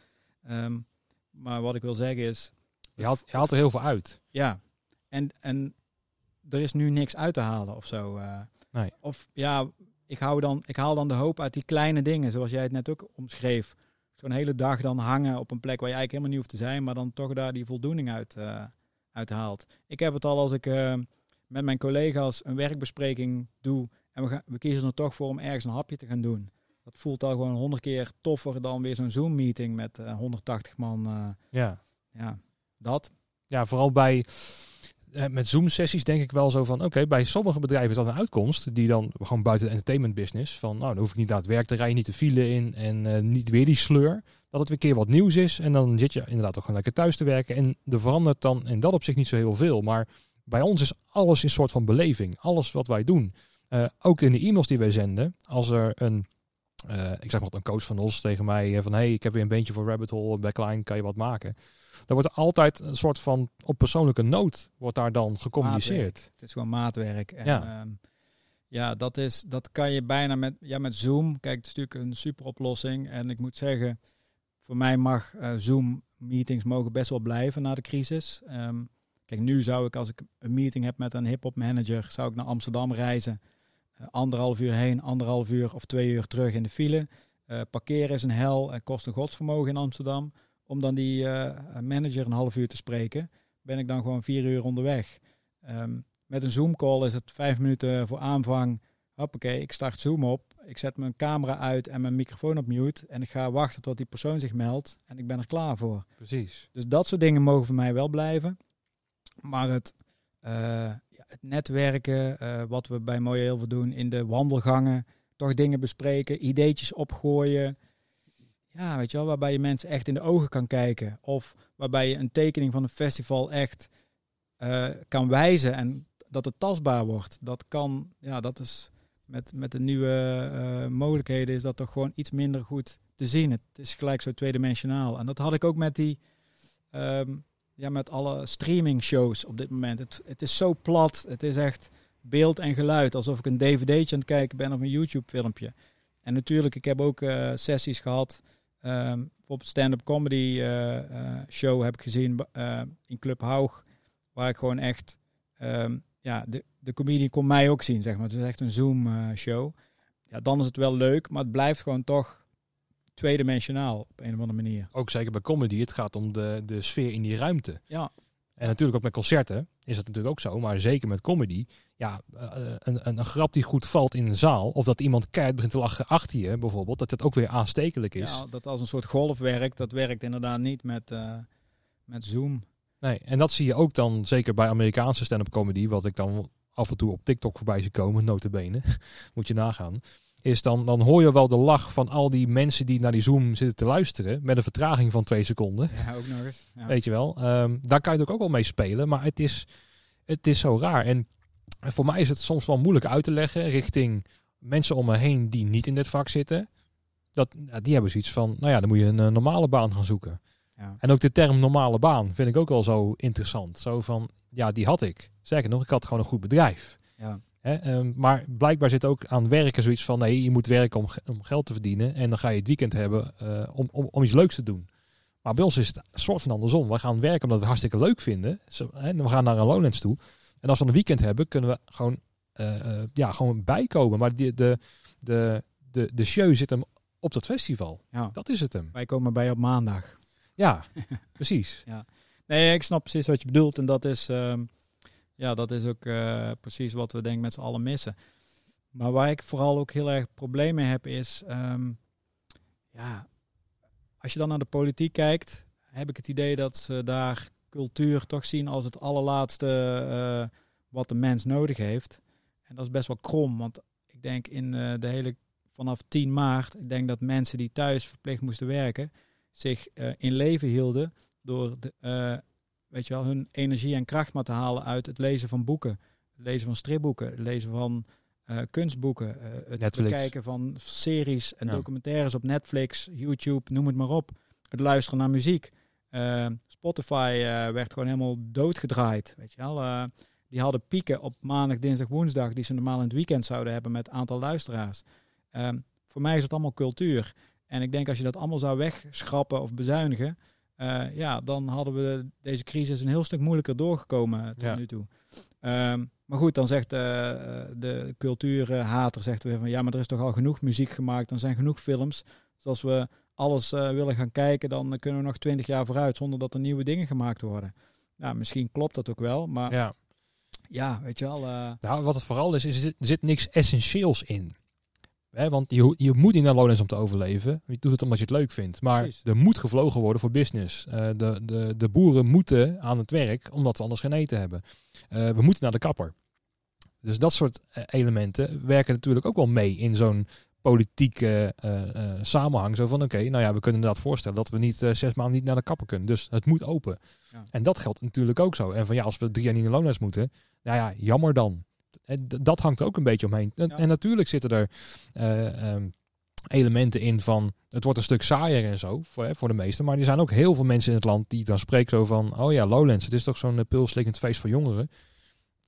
Um, maar wat ik wil zeggen is... je haalt, je haalt er heel veel uit. Ja, en, en er is nu niks uit te halen of zo. Uh, Nee. Of ja, ik, hou dan, ik haal dan de hoop uit die kleine dingen, zoals jij het net ook omschreef. Zo'n hele dag dan hangen op een plek waar je eigenlijk helemaal niet hoeft te zijn, maar dan toch daar die voldoening uit, uh, uit haalt. Ik heb het al als ik uh, met mijn collega's een werkbespreking doe en we, gaan, we kiezen er toch voor om ergens een hapje te gaan doen. Dat voelt al gewoon honderd keer toffer dan weer zo'n Zoom-meeting met uh, 180 man. Ja. ja, dat. Ja, vooral bij eh, met Zoom-sessies denk ik wel zo van, oké, bij sommige bedrijven is dat een uitkomst, die dan gewoon buiten de entertainment business, van nou, dan hoef ik niet naar het werk te rijden, niet de file in en uh, niet weer die sleur, dat het weer keer wat nieuws is en dan zit je inderdaad ook gewoon lekker thuis te werken en er verandert dan in dat opzicht niet zo heel veel, maar bij ons is alles een soort van beleving, alles wat wij doen. Uh, ook in de e-mails die wij zenden, als er een ik zeg maar een coach van ons tegen mij van hey, ik heb weer een beentje voor Rabbit Hole, backline, kan je wat maken? Dan wordt er altijd een soort van op persoonlijke noot wordt daar dan gecommuniceerd. Maatwerk. Het is gewoon maatwerk. En, Ja. um, ja, dat, is, dat kan je bijna met, ja, met Zoom. Kijk, het is natuurlijk een super oplossing. En ik moet zeggen, voor mij mag uh, Zoom meetings mogen best wel blijven na de crisis. Um, kijk, nu zou ik als ik een meeting heb met een hip-hop manager, zou ik naar Amsterdam reizen. Uh, anderhalf uur heen, anderhalf uur of twee uur terug in de file. Uh, parkeren is een hel en kost een godsvermogen in Amsterdam om dan die uh, manager een half uur te spreken, ben ik dan gewoon vier uur onderweg. Um, met een Zoom-call is het vijf minuten voor aanvang. Hoppakee, ik start Zoom op. Ik zet mijn camera uit en mijn microfoon op mute. En ik ga wachten tot die persoon zich meldt. En ik ben er klaar voor. Precies. Dus dat soort dingen mogen voor mij wel blijven. Maar het, uh, ja, het netwerken, uh, wat we bij Mooie heel veel doen in de wandelgangen. Toch dingen bespreken, ideetjes opgooien. Ja, weet je wel, waarbij je mensen echt in de ogen kan kijken. Of waarbij je een tekening van een festival echt uh, kan wijzen en dat het tastbaar wordt. Dat kan, ja, dat is met, met de nieuwe uh, mogelijkheden is dat toch gewoon iets minder goed te zien. Het is gelijk zo tweedimensionaal. En dat had ik ook met die, um, ja, met alle streaming shows op dit moment. Het, het is zo plat, het is echt beeld en geluid. Alsof ik een dvd'tje aan het kijken ben of een YouTube filmpje. En natuurlijk, ik heb ook uh, sessies gehad bijvoorbeeld stand-up comedy eh, eh, show heb ik gezien eh, in Club Haug, waar ik gewoon echt, ehm, ja, de, de comedian kon mij ook zien, zeg maar. Het is echt een Zoom show. Ja, dan is het wel leuk, maar het blijft gewoon toch tweedimensionaal op een of andere manier. Ook zeker bij comedy, het gaat om de, de sfeer in die ruimte. Ja, En natuurlijk ook met concerten is dat natuurlijk ook zo. Maar zeker met comedy. Ja, eh, een, een, een grap die goed valt in een zaal. Of dat iemand keihard begint te lachen achter je bijvoorbeeld. Dat het ook weer aanstekelijk is. ja, dat als een soort golf werkt, dat werkt inderdaad niet met, eh, met Zoom. Nee, en dat zie je ook dan zeker bij Amerikaanse stand-up comedy. Wat ik dan af en toe op TikTok voorbij zie komen. Notabene. (laughs) Moet je nagaan. Is dan, dan hoor je wel de lach van al die mensen die naar die Zoom zitten te luisteren. Met een vertraging van twee seconden. Ja, ook nog eens. Ja. Weet je wel. Ehm, daar kan je het ook wel mee spelen. Maar het is, het is zo raar. En voor mij is het soms wel moeilijk uit te leggen richting mensen om me heen die niet in dit vak zitten. Dat, die hebben zoiets van, nou ja, dan moet je een eh, normale baan gaan zoeken. Ja. En ook de term normale baan vind ik ook wel zo interessant. Zo van, ja, die had ik. Zeker nog, ik had gewoon een goed bedrijf. Ja. Hè? ehm, maar blijkbaar zit ook aan werken zoiets van, nee, je moet werken om, om geld te verdienen. En dan ga je het weekend hebben eh, om, om, om iets leuks te doen. Maar bij ons is het een soort van andersom. We gaan werken omdat we het hartstikke leuk vinden. Zo, hè, en we gaan naar een Lowlands toe. En als we een weekend hebben, kunnen we gewoon, eh, eh, ja, gewoon bijkomen. Maar die, de, de, de, de show zit hem op dat festival. ja. Dat is het hem. Wij komen bij op maandag. Ja, (laughs) precies. Nee, ik snap precies wat je bedoelt. En dat is, ehm, ja, dat is ook eh, precies wat we denk met z'n allen missen. Maar waar ik vooral ook heel erg probleem mee heb is... ehm, ja, als je dan naar de politiek kijkt... heb ik het idee dat ze daar cultuur toch zien als het allerlaatste eh, wat de mens nodig heeft. En dat is best wel krom, want ik denk in eh, de hele... Vanaf 10 maart, ik denk dat mensen die thuis verplicht moesten werken... zich eh, in leven hielden door de, weet je wel, hun energie en kracht maar te halen uit het lezen van boeken. Het lezen van stripboeken, het lezen van eh, kunstboeken, eh, het Netflix. bekijken van series en Ja. documentaires op Netflix, YouTube, noem het maar op. Het luisteren naar muziek. Eh, Spotify werd gewoon helemaal doodgedraaid, weet je wel. Die hadden pieken op maandag, dinsdag, woensdag, die ze normaal in het weekend zouden hebben met aantal luisteraars. Ehm, voor mij is het allemaal cultuur. En ik denk als je dat allemaal zou wegschrappen of bezuinigen, eh, ja, dan hadden we deze crisis een heel stuk moeilijker doorgekomen tot Ja. nu toe. Ehm, maar goed, dan zegt eh, de cultuurhater zegt weer van ja, maar er is toch al genoeg muziek gemaakt, er zijn genoeg films. Dus als we alles eh, willen gaan kijken, dan kunnen we nog twintig jaar vooruit zonder dat er nieuwe dingen gemaakt worden. Nou, misschien klopt dat ook wel, maar ja, Ja. weet je wel. Nou, wat het vooral is, is er zit, er zit niks essentieels in. Hè, want je, je moet niet naar Lowlands om te overleven. Je doet het omdat je het leuk vindt. Maar Precies. er moet gevlogen worden voor business. Eh, de, de, de boeren moeten aan het werk, omdat we anders geen eten hebben. Eh, we moeten naar de kapper. Dus dat soort eh, elementen werken natuurlijk ook wel mee in zo'n politieke samenhang. Zo van, oké, nou ja, we kunnen inderdaad voorstellen dat we niet zes maanden niet naar de kapper kunnen. Dus het moet open. Ja. En dat geldt natuurlijk ook zo. En van ja, als we drie jaar niet naar Lowlands moeten, nou ja, jammer dan. En dat hangt er ook een beetje omheen. En, Ja. en natuurlijk zitten er eh, ehm, elementen in van het wordt een stuk saaier en zo voor, hè, voor de meesten. Maar er zijn ook heel veel mensen in het land die dan spreken zo van oh ja, Lowlands, het is toch zo'n uh, pilslikkend feest voor jongeren.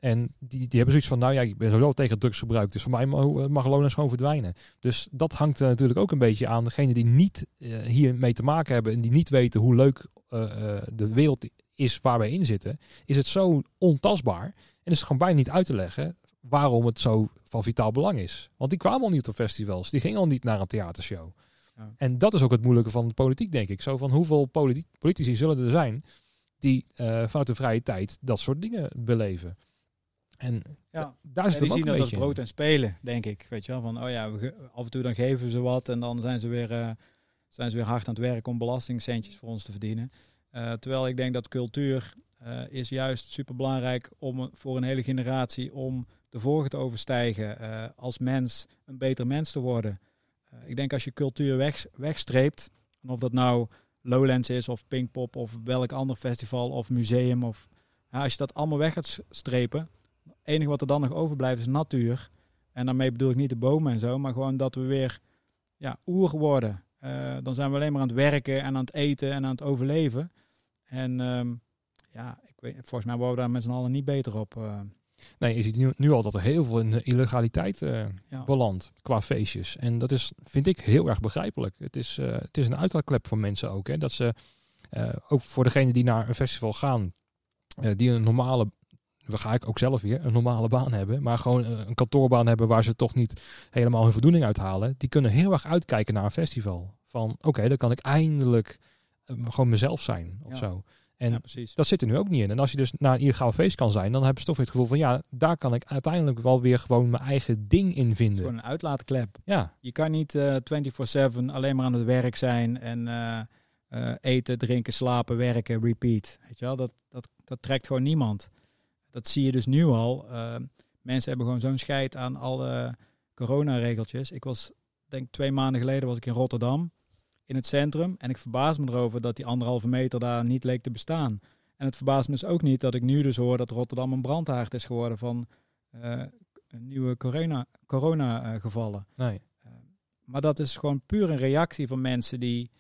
En die, die hebben zoiets van, nou ja, ik ben sowieso tegen drugsgebruik, dus voor mij mag, mag Lowlands gewoon verdwijnen. Dus dat hangt er natuurlijk ook een beetje aan degene die niet eh, hiermee te maken hebben en die niet weten hoe leuk eh, eh, de wereld is waar wij in zitten, is het zo ontastbaar en is het gewoon bijna niet uit te leggen waarom het zo van vitaal belang is. Want die kwamen al niet op festivals, die gingen al niet naar een theatershow. Ja. En dat is ook het moeilijke van de politiek, denk ik. Zo van hoeveel politi- politici zullen er zijn die eh, vanuit de vrije tijd dat soort dingen beleven. En Ja. da- daar Ja, die het ook zien een dat als beetje brood en spelen, denk ik. Weet je wel, van oh ja, we af en toe dan geven ze wat en dan zijn ze weer, eh, zijn ze weer hard aan het werk om belastingcentjes voor ons te verdienen. Eh, terwijl ik denk dat cultuur is juist super belangrijk om voor een hele generatie om de vorige te overstijgen, eh, als mens een beter mens te worden. Eh, ik denk als je cultuur weg, wegstreept, en of dat nou Lowlands is of Pinkpop of welk ander festival of museum of als je dat allemaal weg gaat strepen, het enige wat er dan nog overblijft is natuur. En daarmee bedoel ik niet de bomen en zo, maar gewoon dat we weer ja, oer worden. Eh, dan zijn we alleen maar aan het werken en aan het eten en aan het overleven. En ehm, ja, ik weet, volgens mij worden we daar met z'n allen niet beter op. eh. Nee, je ziet nu, nu al dat er heel veel in de illegaliteit Ja. belandt qua feestjes. En dat is, vind ik, heel erg begrijpelijk. Het is, eh, het is een uitlaatklep voor mensen ook. Hè? Dat ze, ook voor degenen die naar een festival gaan, die een normale, we ga ik ook zelf weer, een normale baan hebben, maar gewoon een kantoorbaan hebben waar ze toch niet helemaal hun voldoening uithalen, die kunnen heel erg uitkijken naar een festival. Van oké, dan kan ik eindelijk gewoon mezelf zijn of Ja. zo. En ja, precies. dat zit er nu ook niet in. En als je dus naar een illegaal feest kan zijn, dan hebben ze toch weer het gevoel van ja, daar kan ik uiteindelijk wel weer gewoon mijn eigen ding in vinden. gewoon een uitlaatklep. Ja, Je kan niet eh 24/7 alleen maar aan het werk zijn en eh, eh, eten, drinken, slapen, werken, repeat. Weet je wel, dat, dat, dat trekt gewoon niemand. Dat zie je dus nu al. Mensen hebben gewoon zo'n scheid aan alle coronaregeltjes. Ik was, denk twee maanden geleden was ik in Rotterdam, in het centrum. En ik verbaas me erover dat die anderhalve meter daar niet leek te bestaan. En het verbaast me dus ook niet dat ik nu dus hoor dat Rotterdam een brandhaard is geworden van eh, nieuwe corona, corona eh, gevallen. nee. Maar dat is gewoon puur een reactie van mensen die,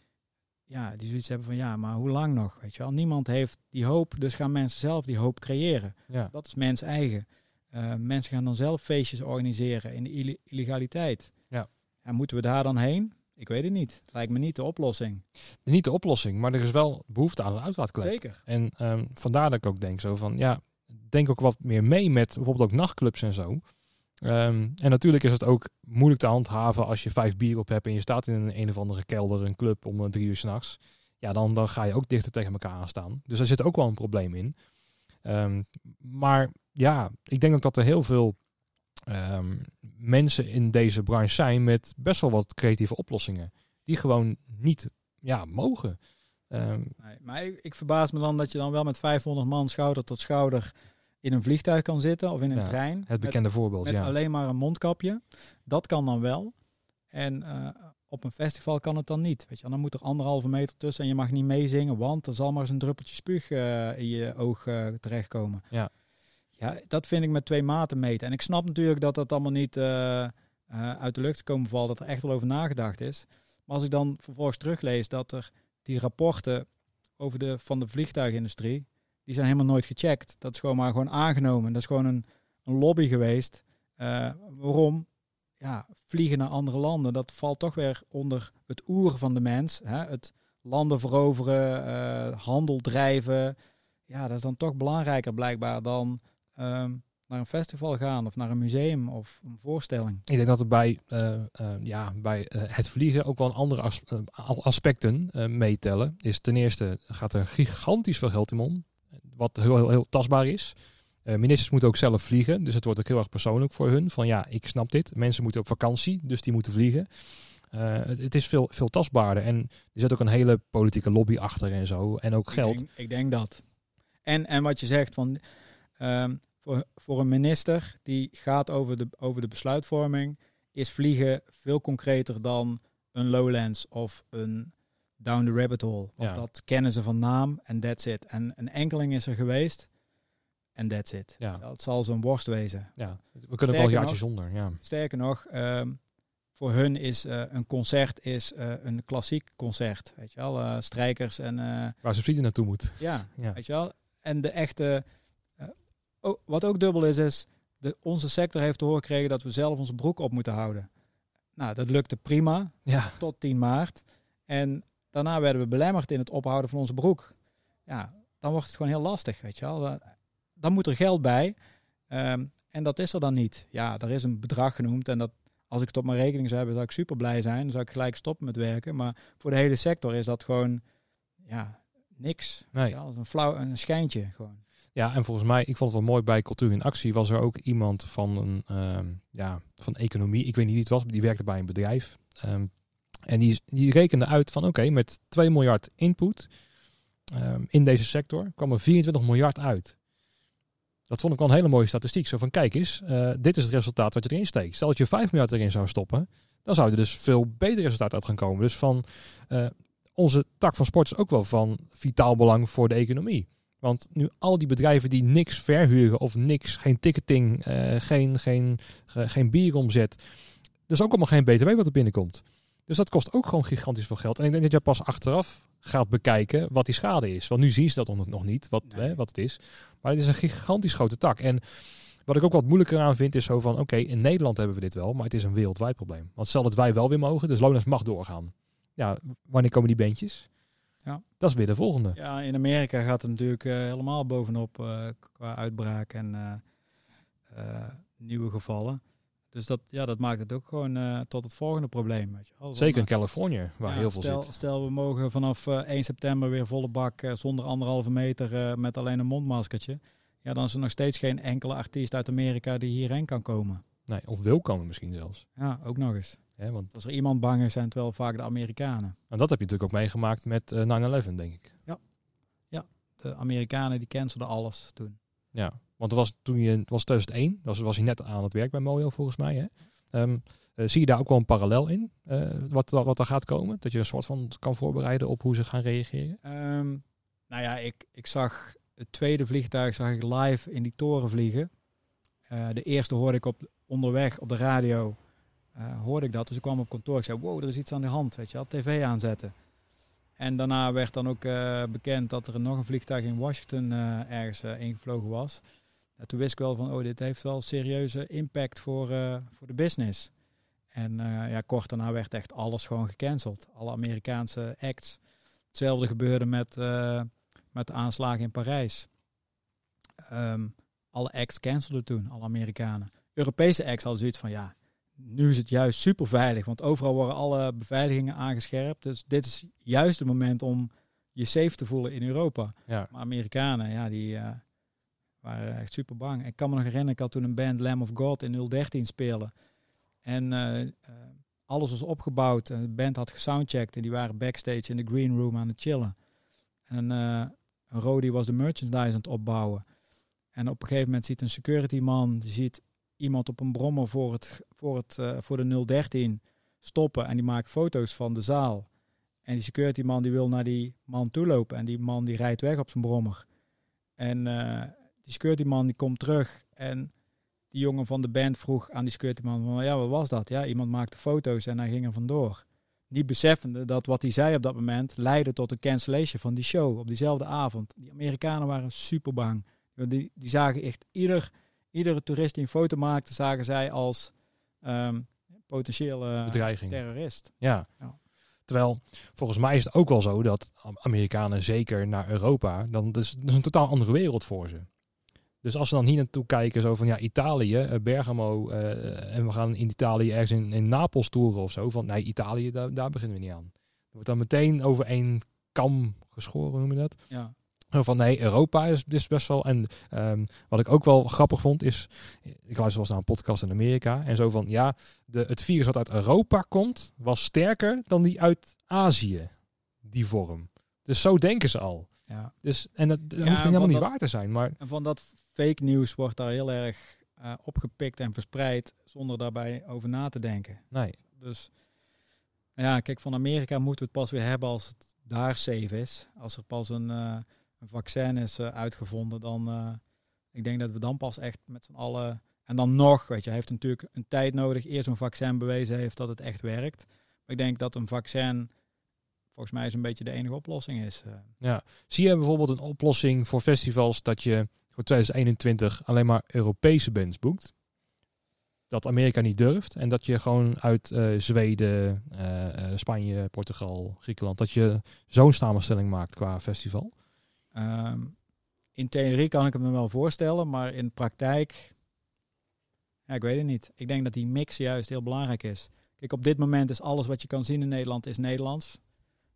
ja, die zoiets hebben van ja, maar hoe lang nog? Weet je wel? Niemand heeft die hoop, dus gaan mensen zelf die hoop creëren. Ja. Dat is mens eigen. Eh, mensen gaan dan zelf feestjes organiseren in de ille- illegaliteit. Ja. En moeten we daar dan heen? Ik weet het niet. Het lijkt me niet de oplossing. Het is niet de oplossing, maar er is wel behoefte aan een uitlaatklep. Zeker. En ehm, vandaar dat ik ook denk zo van, ja, denk ook wat meer mee met bijvoorbeeld ook nachtclubs en zo. Ehm, en natuurlijk is het ook moeilijk te handhaven als je vijf bier op hebt en je staat in een, een of andere kelder, een club om eh, drie uur s'nachts. Ja, dan, dan ga je ook dichter tegen elkaar aanstaan. Dus daar zit ook wel een probleem in. Ehm, maar ja, ik denk ook dat er heel veel ehm, mensen in deze branche zijn met best wel wat creatieve oplossingen. Die gewoon niet ja, mogen. Ehm, Nee, maar ik, ik verbaas me dan dat je dan wel met 500 man schouder tot schouder in een vliegtuig kan zitten of in een Ja, trein. het met- bekende voorbeeld, Met ja. alleen maar een mondkapje. Dat kan dan wel. En eh, op een festival kan het dan niet. Weet je, dan moet er anderhalve meter tussen en je mag niet meezingen, want er zal maar eens een druppeltje spuug eh, in je oog eh, terechtkomen. Ja. Ja, dat vind ik met twee maten meten. En ik snap natuurlijk dat dat allemaal niet eh, eh, uit de lucht komen valt, dat er echt wel over nagedacht is. Maar als ik dan vervolgens teruglees dat er die rapporten over de, van de vliegtuigindustrie, die zijn helemaal nooit gecheckt. Dat is gewoon maar gewoon aangenomen. Dat is gewoon een, een lobby geweest. Eh, waarom? Ja, vliegen naar andere landen, dat valt toch weer onder het oer van de mens. Hè? Het landen veroveren, handel drijven. Ja, dat is dan toch belangrijker blijkbaar dan ehm, naar een festival gaan of naar een museum of een voorstelling. Ik denk dat er bij, eh, eh, ja, bij eh, het vliegen ook wel een andere as- aspecten meetellen. Is ten eerste gaat er gigantisch veel geld in om, wat heel, heel, heel tastbaar is. Ministers moeten ook zelf vliegen, dus het wordt ook heel erg persoonlijk voor hun. Van ja, ik snap dit. Mensen moeten op vakantie, dus die moeten vliegen. Het, het is veel, veel tastbaarder en er zit ook een hele politieke lobby achter en zo. En ook geld. Ik denk, ik denk dat. En, en wat je zegt van ehm, voor, voor een minister die gaat over de, over de besluitvorming, is vliegen veel concreter dan een Lowlands of een Down the Rabbit Hole. Want Ja. dat kennen ze van naam en that's it. En een enkeling is er geweest en that's it. Ja. Dat zal zo'n worst wezen. Ja, we kunnen wel een jaartje zonder. Ja. Sterker nog, ehm, voor hun is eh, een concert is, eh, een klassiek concert. Weet je wel, Eh, strijkers en Waar subsidie naartoe moet. ja, Ja. weet je wel. En de echte, oh, wat ook dubbel is, is de, onze sector heeft te horen gekregen dat we zelf onze broek op moeten houden. Nou, dat lukte prima Ja, tot 10 maart. En daarna werden we belemmerd in het ophouden van onze broek. Ja, dan wordt het gewoon heel lastig, weet je wel. Dan, dan moet er geld bij. Ehm, en dat is er dan niet. Ja, er is een bedrag genoemd. En dat, als ik het op mijn rekening zou hebben, zou ik super blij zijn. Dan zou ik gelijk stoppen met werken. Maar voor de hele sector is dat gewoon, ja, niks. Nee. Dat is een flauw, een schijntje gewoon. Ja, en volgens mij, ik vond het wel mooi bij Cultuur in Actie, was er ook iemand van een ehm, ja, van economie, ik weet niet wie het was, maar die werkte bij een bedrijf. Ehm, en die, die rekende uit van oké, met 2 miljard input ehm, in deze sector kwam er 24 miljard uit. Dat vond ik wel een hele mooie statistiek. Zo van kijk eens, eh, dit is het resultaat wat je erin steekt. Stel dat je 5 miljard erin zou stoppen, dan zou er dus veel beter resultaat uit gaan komen. Dus van eh, onze tak van sport is ook wel van vitaal belang voor de economie. Want nu al die bedrijven die niks verhuren of niks, geen ticketing, eh, geen, geen, ge- geen bieromzet. Er is ook allemaal geen btw wat er binnenkomt. Dus dat kost ook gewoon gigantisch veel geld. En ik denk dat je pas achteraf gaat bekijken wat die schade is. Want nu zien ze dat nog- nog niet, wat, Nee. hè, wat het is. Maar het is een gigantisch grote tak. En wat ik ook wat moeilijker aan vind, is zo van, oké, in Nederland hebben we dit wel, maar het is een wereldwijd probleem. Want stel dat wij wel weer mogen, dus Lowlands mag doorgaan. Ja, wanneer komen die bandjes? Ja. Dat is weer de volgende. Ja, in Amerika gaat het natuurlijk eh, helemaal bovenop eh, qua uitbraak en eh, nieuwe gevallen. Dus dat, ja, dat maakt het ook gewoon tot het volgende probleem. Weet je wel. Zeker in Californië, waar ja, heel veel stel, zit. Stel, we mogen vanaf eh, 1 september weer volle bak zonder anderhalve meter met alleen een mondmaskertje. Ja, dan is er nog steeds geen enkele artiest uit Amerika die hierheen kan komen. Nee, of wil komen misschien zelfs. Ja, ook nog eens. Hè, want Als er iemand bang is, zijn het wel vaak de Amerikanen. en dat heb je natuurlijk ook meegemaakt met eh 9-11, denk ik. De Amerikanen die cancelden alles toen. Ja, want het was toen je, het was 2001, was, was hij net aan het werk bij Mojo volgens mij. Hè? Ehm, eh, zie je daar ook wel een parallel in, eh, wat, wat er gaat komen? Dat je een soort van kan voorbereiden op hoe ze gaan reageren? Ehm, nou ja, ik, ik zag het tweede vliegtuig zag ik live in die toren vliegen. Eh, de eerste hoorde ik op, onderweg op de radio. Eh, hoorde ik dat, dus ik kwam op kantoor. Ik zei, wow, er is iets aan de hand, weet je wel, tv aanzetten. En daarna werd dan ook eh, bekend dat er nog een vliegtuig in Washington eh, ergens ingevlogen was. En toen wist ik wel van, oh, dit heeft wel serieuze impact voor, voor de business. En ja, kort daarna werd echt alles gewoon gecanceld. Alle Amerikaanse acts. Hetzelfde gebeurde met, met de aanslagen in Parijs. Ehm, alle acts cancelden toen, alle Amerikanen. Europese acts hadden zoiets van, ja, nu is het juist super veilig. Want overal worden alle beveiligingen aangescherpt. Dus dit is juist het moment om je safe te voelen in Europa. Ja, Maar Amerikanen, ja, die eh, waren echt super bang. Ik kan me nog herinneren, ik had toen een band Lamb of God in 013 spelen. En eh, eh, alles was opgebouwd. De band had gesoundcheckt en die waren backstage in de green room aan het chillen. En eh een Rody was de merchandise aan het opbouwen. En op een gegeven moment ziet een security man, die ziet iemand op een brommer voor, het, voor, het, eh, voor de 013 stoppen. En die maakt foto's van de zaal. En die security man die wil naar die man toe lopen. En die man die rijdt weg op zijn brommer. En eh, die security man die komt terug. En die jongen van de band vroeg aan die security man van, ja, wat was dat? Ja, iemand maakte foto's en hij ging er vandoor. Niet beseffende dat wat hij zei op dat moment leidde tot een cancellation van die show op diezelfde avond. Die Amerikanen waren super bang. Die, die zagen echt ieder, iedere toerist die een foto maakte, zagen zij als ehm, potentiële bedreiging. terrorist. Ja. Ja. Terwijl, volgens mij is het ook wel zo dat Amerikanen zeker naar Europa, dan dat is, dat is een totaal andere wereld voor ze. Dus als ze dan hier naartoe kijken, zo van ja, Italië, eh, Bergamo, eh, en we gaan in Italië ergens in, in Napels toeren of zo. Van nee, Italië, daar, daar beginnen we niet aan. Er wordt dan meteen over één kam geschoren, noem je dat? Ja. Zo Van nee, Europa is, is best wel. En ehm, wat ik ook wel grappig vond is. Ik luister wel eens naar een podcast in Amerika. En zo van ja, de, het virus wat uit Europa komt, was sterker dan die uit Azië. Die vorm. Dus zo denken ze al. ja. Dus, en dat, dat Ja, hoeft helemaal niet dat- waar te zijn. Maar En van dat fake nieuws wordt daar heel erg eh, opgepikt en verspreid zonder daarbij over na te denken. nee. Dus ja, kijk, van Amerika moeten we het pas weer hebben als het daar safe is. Als er pas een, eh, een vaccin is eh, uitgevonden, dan eh, ik denk dat we dan pas echt met z'n allen. En dan nog, weet je, heeft natuurlijk een tijd nodig eer zo'n vaccin bewezen heeft dat het echt werkt. Maar ik denk dat een vaccin volgens mij is een beetje de enige oplossing is. eh. Ja. Zie je bijvoorbeeld een oplossing voor festivals dat je voor 2021 alleen maar Europese bands boekt? Dat Amerika niet durft en dat je gewoon uit Zweden, Spanje, Portugal, Griekenland, dat je zo'n samenstelling maakt qua festival. Ehm, in theorie kan ik het me wel voorstellen, maar in praktijk, ja, ik weet het niet. Ik denk dat die mix juist heel belangrijk is. Kijk, op dit moment is alles wat je kan zien in Nederland is Nederlands.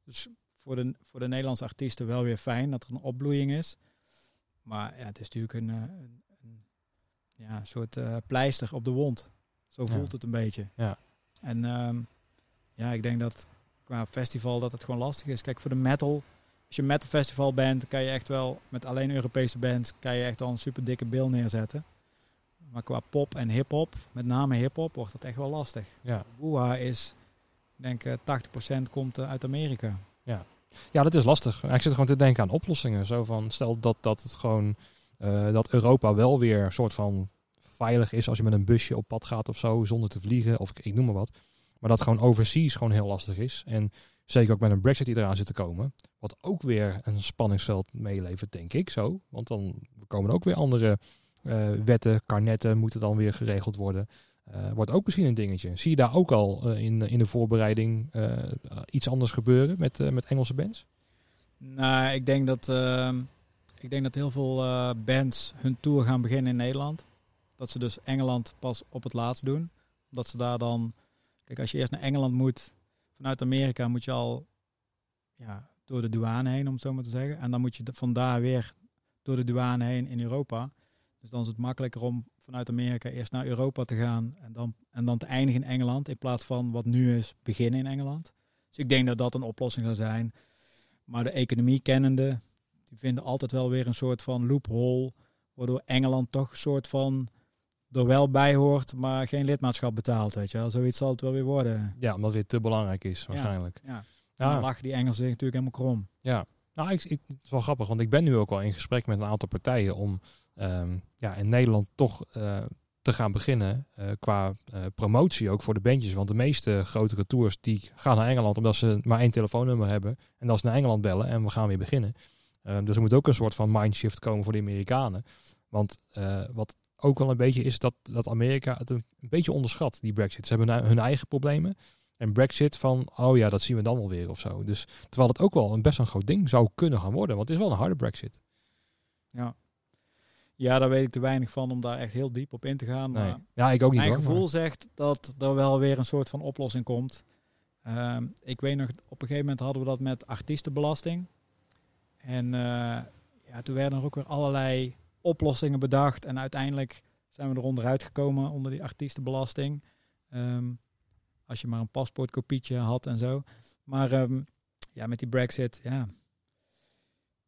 Dus voor de, voor de Nederlandse artiesten wel weer fijn dat er een opbloeiing is. Maar ja, het is natuurlijk een, eh, een, een ja, soort eh, pleister op de wond. Zo Ja. voelt het een beetje. Ja. En ehm, ja, ik denk dat qua festival dat het gewoon lastig is. Kijk, voor de metal, als je een metal festival bent, kan je echt wel met alleen Europese bands, kan je echt wel een super dikke bil neerzetten. Maar qua pop en hip-hop, met name hip-hop, wordt dat echt wel lastig. Ja. Boeha is, ik denk eh, 80% komt eh, uit Amerika. ja, dat is lastig. Ik zit gewoon te denken aan oplossingen. Zo van, stel dat, dat het gewoon, eh, dat Europa wel weer een soort van veilig is als je met een busje op pad gaat of zo, zonder te vliegen, of ik, ik noem maar wat. Maar dat gewoon overseas gewoon heel lastig is. En zeker ook met een brexit die eraan zit te komen. Wat ook weer een spanningsveld meelevert, denk ik zo. Want dan komen ook weer andere Eh, wetten, karnetten moeten dan weer geregeld worden. Eh, wordt ook misschien een dingetje. Zie je daar ook al eh, in, in de voorbereiding iets anders gebeuren met, met Engelse bands? Nou, ik denk dat, ehm, ik denk dat heel veel bands hun tour gaan beginnen in Nederland. Dat ze dus Engeland pas op het laatst doen. Omdat ze daar dan... Kijk, als je eerst naar Engeland moet, vanuit Amerika moet je al ja, door de douane heen, om het zo maar te zeggen. En dan moet je vandaar weer door de douane heen in Europa. Dus dan is het makkelijker om vanuit Amerika eerst naar Europa te gaan en dan, en dan te eindigen in Engeland. In plaats van wat nu is, beginnen in Engeland. Dus ik denk dat dat een oplossing zou zijn. Maar de economie kennende, die vinden altijd wel weer een soort van loophole. Waardoor Engeland toch een soort van er wel bij hoort, maar geen lidmaatschap betaalt. Weet je wel. Zoiets zal het wel weer worden. Ja, omdat het weer te belangrijk is waarschijnlijk. Ja. En dan Ja, lachen die Engelsen natuurlijk helemaal krom. ja. Nou, ik, ik, het is wel grappig, want ik ben nu ook al in gesprek met een aantal partijen om ehm, ja, in Nederland toch eh, te gaan beginnen eh, qua eh, promotie ook voor de bandjes. Want de meeste grotere tours die gaan naar Engeland omdat ze maar één telefoonnummer hebben. En dat is naar Engeland bellen en we gaan weer beginnen. Eh, dus er moet ook een soort van mindshift komen voor de Amerikanen. Want wat ook wel een beetje is dat, dat Amerika het een, een beetje onderschat, die Brexit. Ze hebben hun- hun eigen problemen. En Brexit van, oh ja, dat zien we dan wel weer of zo. Dus terwijl het ook wel een best een groot ding zou kunnen gaan worden. Want het is wel een harde Brexit. Ja. ja, daar weet ik te weinig van om daar echt heel diep op in te gaan. Nee. Maar Ja, ik ook niet mijn hoor. gevoel maar- zegt dat er wel weer een soort van oplossing komt. Ehm, ik weet nog, op een gegeven moment hadden we dat met artiestenbelasting. En eh, ja, toen werden er ook weer allerlei oplossingen bedacht. En uiteindelijk zijn we er onderuit gekomen onder die artiestenbelasting. Ehm, als je maar een paspoortkopietje had en zo. Maar ehm, ja, met die brexit, ja.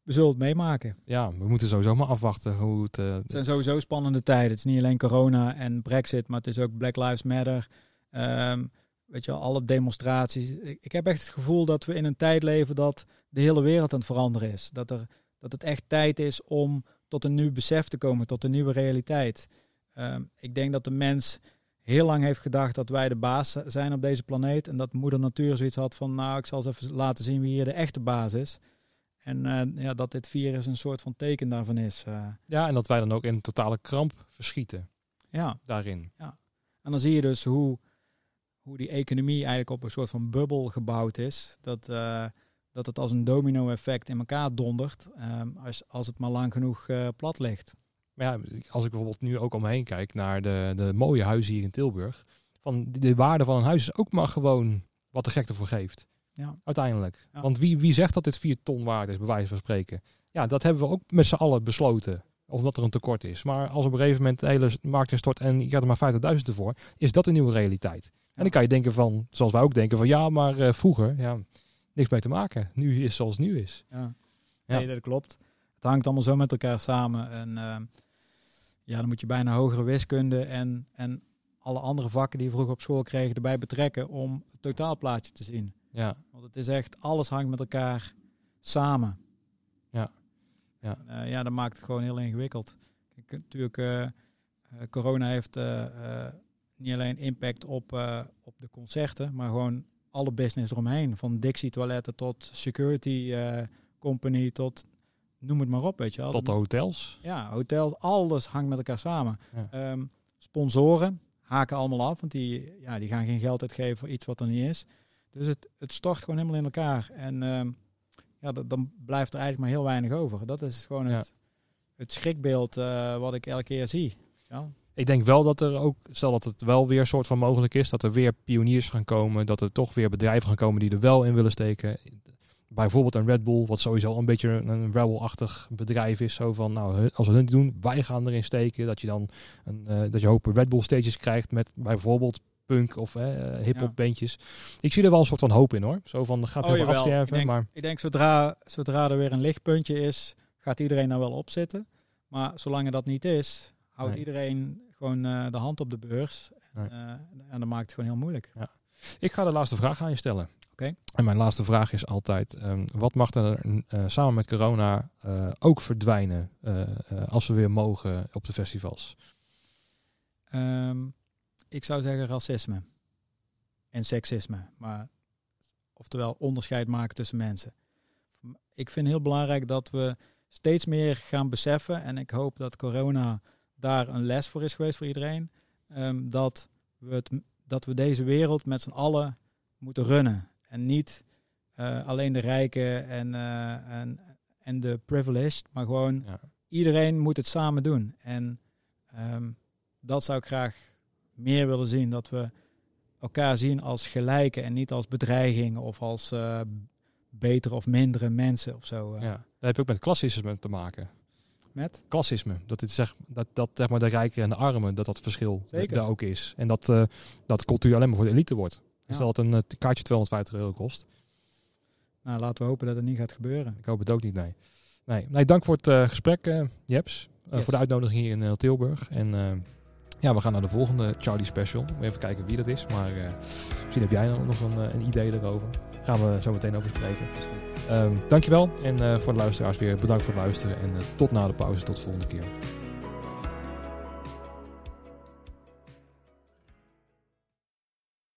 We zullen het meemaken. Ja, we moeten sowieso maar afwachten hoe het... eh, Het zijn sowieso spannende tijden. Het is niet alleen corona en brexit, maar het is ook Black Lives Matter. Ehm, weet je wel, alle demonstraties. Ik, ik heb echt het gevoel dat we in een tijd leven dat de hele wereld aan het veranderen is. Dat, er, dat het echt tijd is om tot een nieuw besef te komen, tot een nieuwe realiteit. Ehm, ik denk dat de mens heel lang heeft gedacht dat wij de baas zijn op deze planeet. En dat moeder natuur zoiets had van, nou, ik zal eens even laten zien wie hier de echte baas is. En eh, ja, dat dit virus een soort van teken daarvan is. eh. ja, en dat wij dan ook in totale kramp verschieten ja. daarin. En dan zie je dus hoe, hoe die economie eigenlijk op een soort van bubbel gebouwd is. Dat, eh, dat het als een domino-effect in elkaar dondert ehm, als, als het maar lang genoeg eh, plat ligt. Maar ja, als ik bijvoorbeeld nu ook omheen kijk naar de, de mooie huizen hier in Tilburg. Van de, de waarde van een huis is ook maar gewoon wat de gek ervoor geeft. Ja. Uiteindelijk. Ja. Want wie, wie zegt dat dit 4 ton waard is, bij wijze van spreken? Ja, dat hebben we ook met z'n allen besloten. Of dat er een tekort is. Maar als op een gegeven moment de hele markt instort en je krijgt er maar 50.000 ervoor, is dat een nieuwe realiteit. En dan kan je denken van, zoals wij ook denken van ja, maar eh, vroeger, ja, niks mee te maken. Nu is zoals het nu is. Ja. Ja. Nee, dat klopt. Het hangt allemaal zo met elkaar samen. En ehm, ja, dan moet je bijna hogere wiskunde en, en alle andere vakken die je vroeger op school kreeg erbij betrekken om het totaalplaatje te zien. Ja, Want het is echt, alles hangt met elkaar samen. Ja. Ja. Eh, ja, dat maakt het gewoon heel ingewikkeld. Kijk, natuurlijk, eh, eh, corona heeft eh, eh, niet alleen impact op, eh, op de concerten, maar gewoon alle business eromheen. Van Dixie toiletten tot security eh, company tot noem het maar op, weet je wel. tot de hotels. Ja, hotels, alles hangt met elkaar samen. Ja. Ehm, sponsoren haken allemaal af, want die, ja, die gaan geen geld uitgeven voor iets wat er niet is. Dus het, het stort gewoon helemaal in elkaar. En ehm, ja, dat, dan blijft er eigenlijk maar heel weinig over. Dat is gewoon Ja. het, het schrikbeeld eh, wat ik elke keer zie. Ja, Ik denk wel dat er ook, stel dat het wel weer een soort van mogelijk is, dat er weer pioniers gaan komen, dat er toch weer bedrijven gaan komen die er wel in willen steken. Bijvoorbeeld een Red Bull, wat sowieso een beetje een Rebel-achtig bedrijf is. Zo van, nou, als we hun doen, wij gaan erin steken. Dat je dan een, eh, dat je hoop Red Bull stages krijgt met bijvoorbeeld punk of eh, hip-hop bandjes. Ik zie er wel een soort van hoop in hoor. Zo van, gaat Oh, jawel. afsterven, Ik denk- maar Ik denk zodra, zodra er weer een lichtpuntje is, gaat iedereen daar wel op zitten. Maar zolang er dat niet is, houdt Nee. iedereen gewoon eh, de hand op de beurs. Nee. Eh, en dat maakt het gewoon heel moeilijk. Ik ga de laatste vraag aan je stellen. Oké. En mijn laatste vraag is altijd: ehm, wat mag er eh, samen met corona ook verdwijnen als we weer mogen op de festivals? Ehm, ik zou zeggen racisme en seksisme. Maar, oftewel onderscheid maken tussen mensen. Ik vind heel belangrijk dat we steeds meer gaan beseffen. En ik hoop dat corona daar een les voor is geweest voor iedereen. Ehm, dat, we het, dat we deze wereld met z'n allen moeten runnen. En niet eh, alleen de rijken en, eh, en, en de privileged, maar gewoon Ja. iedereen moet het samen doen. En ehm, dat zou ik graag meer willen zien. Dat we elkaar zien als gelijken en niet als bedreiging of als eh, betere of mindere mensen of zo. Ja. Daar heb je ook met klassisme te maken. Met? Klassisme. Dat, het zeg, dat, dat zeg maar de rijken en de armen, dat dat verschil Zeker. daar ook is. En dat, eh, dat cultuur alleen maar voor de elite wordt. Dus Ja. dat een eh, kaartje 250 euro kost. Nou, laten we hopen dat het niet gaat gebeuren. Ik hoop het ook niet, nee. Nee, nee dank voor het eh, gesprek, Jeps. Yes. Voor de uitnodiging hier in Tilburg. En ja, we gaan naar de volgende Charlie Special. Even kijken wie dat is. Maar misschien heb jij nog een idee erover. Gaan we zo meteen over spreken. Ehm dankjewel. En eh, voor de luisteraars weer bedankt voor het luisteren. En eh, tot na de pauze. Tot de volgende keer.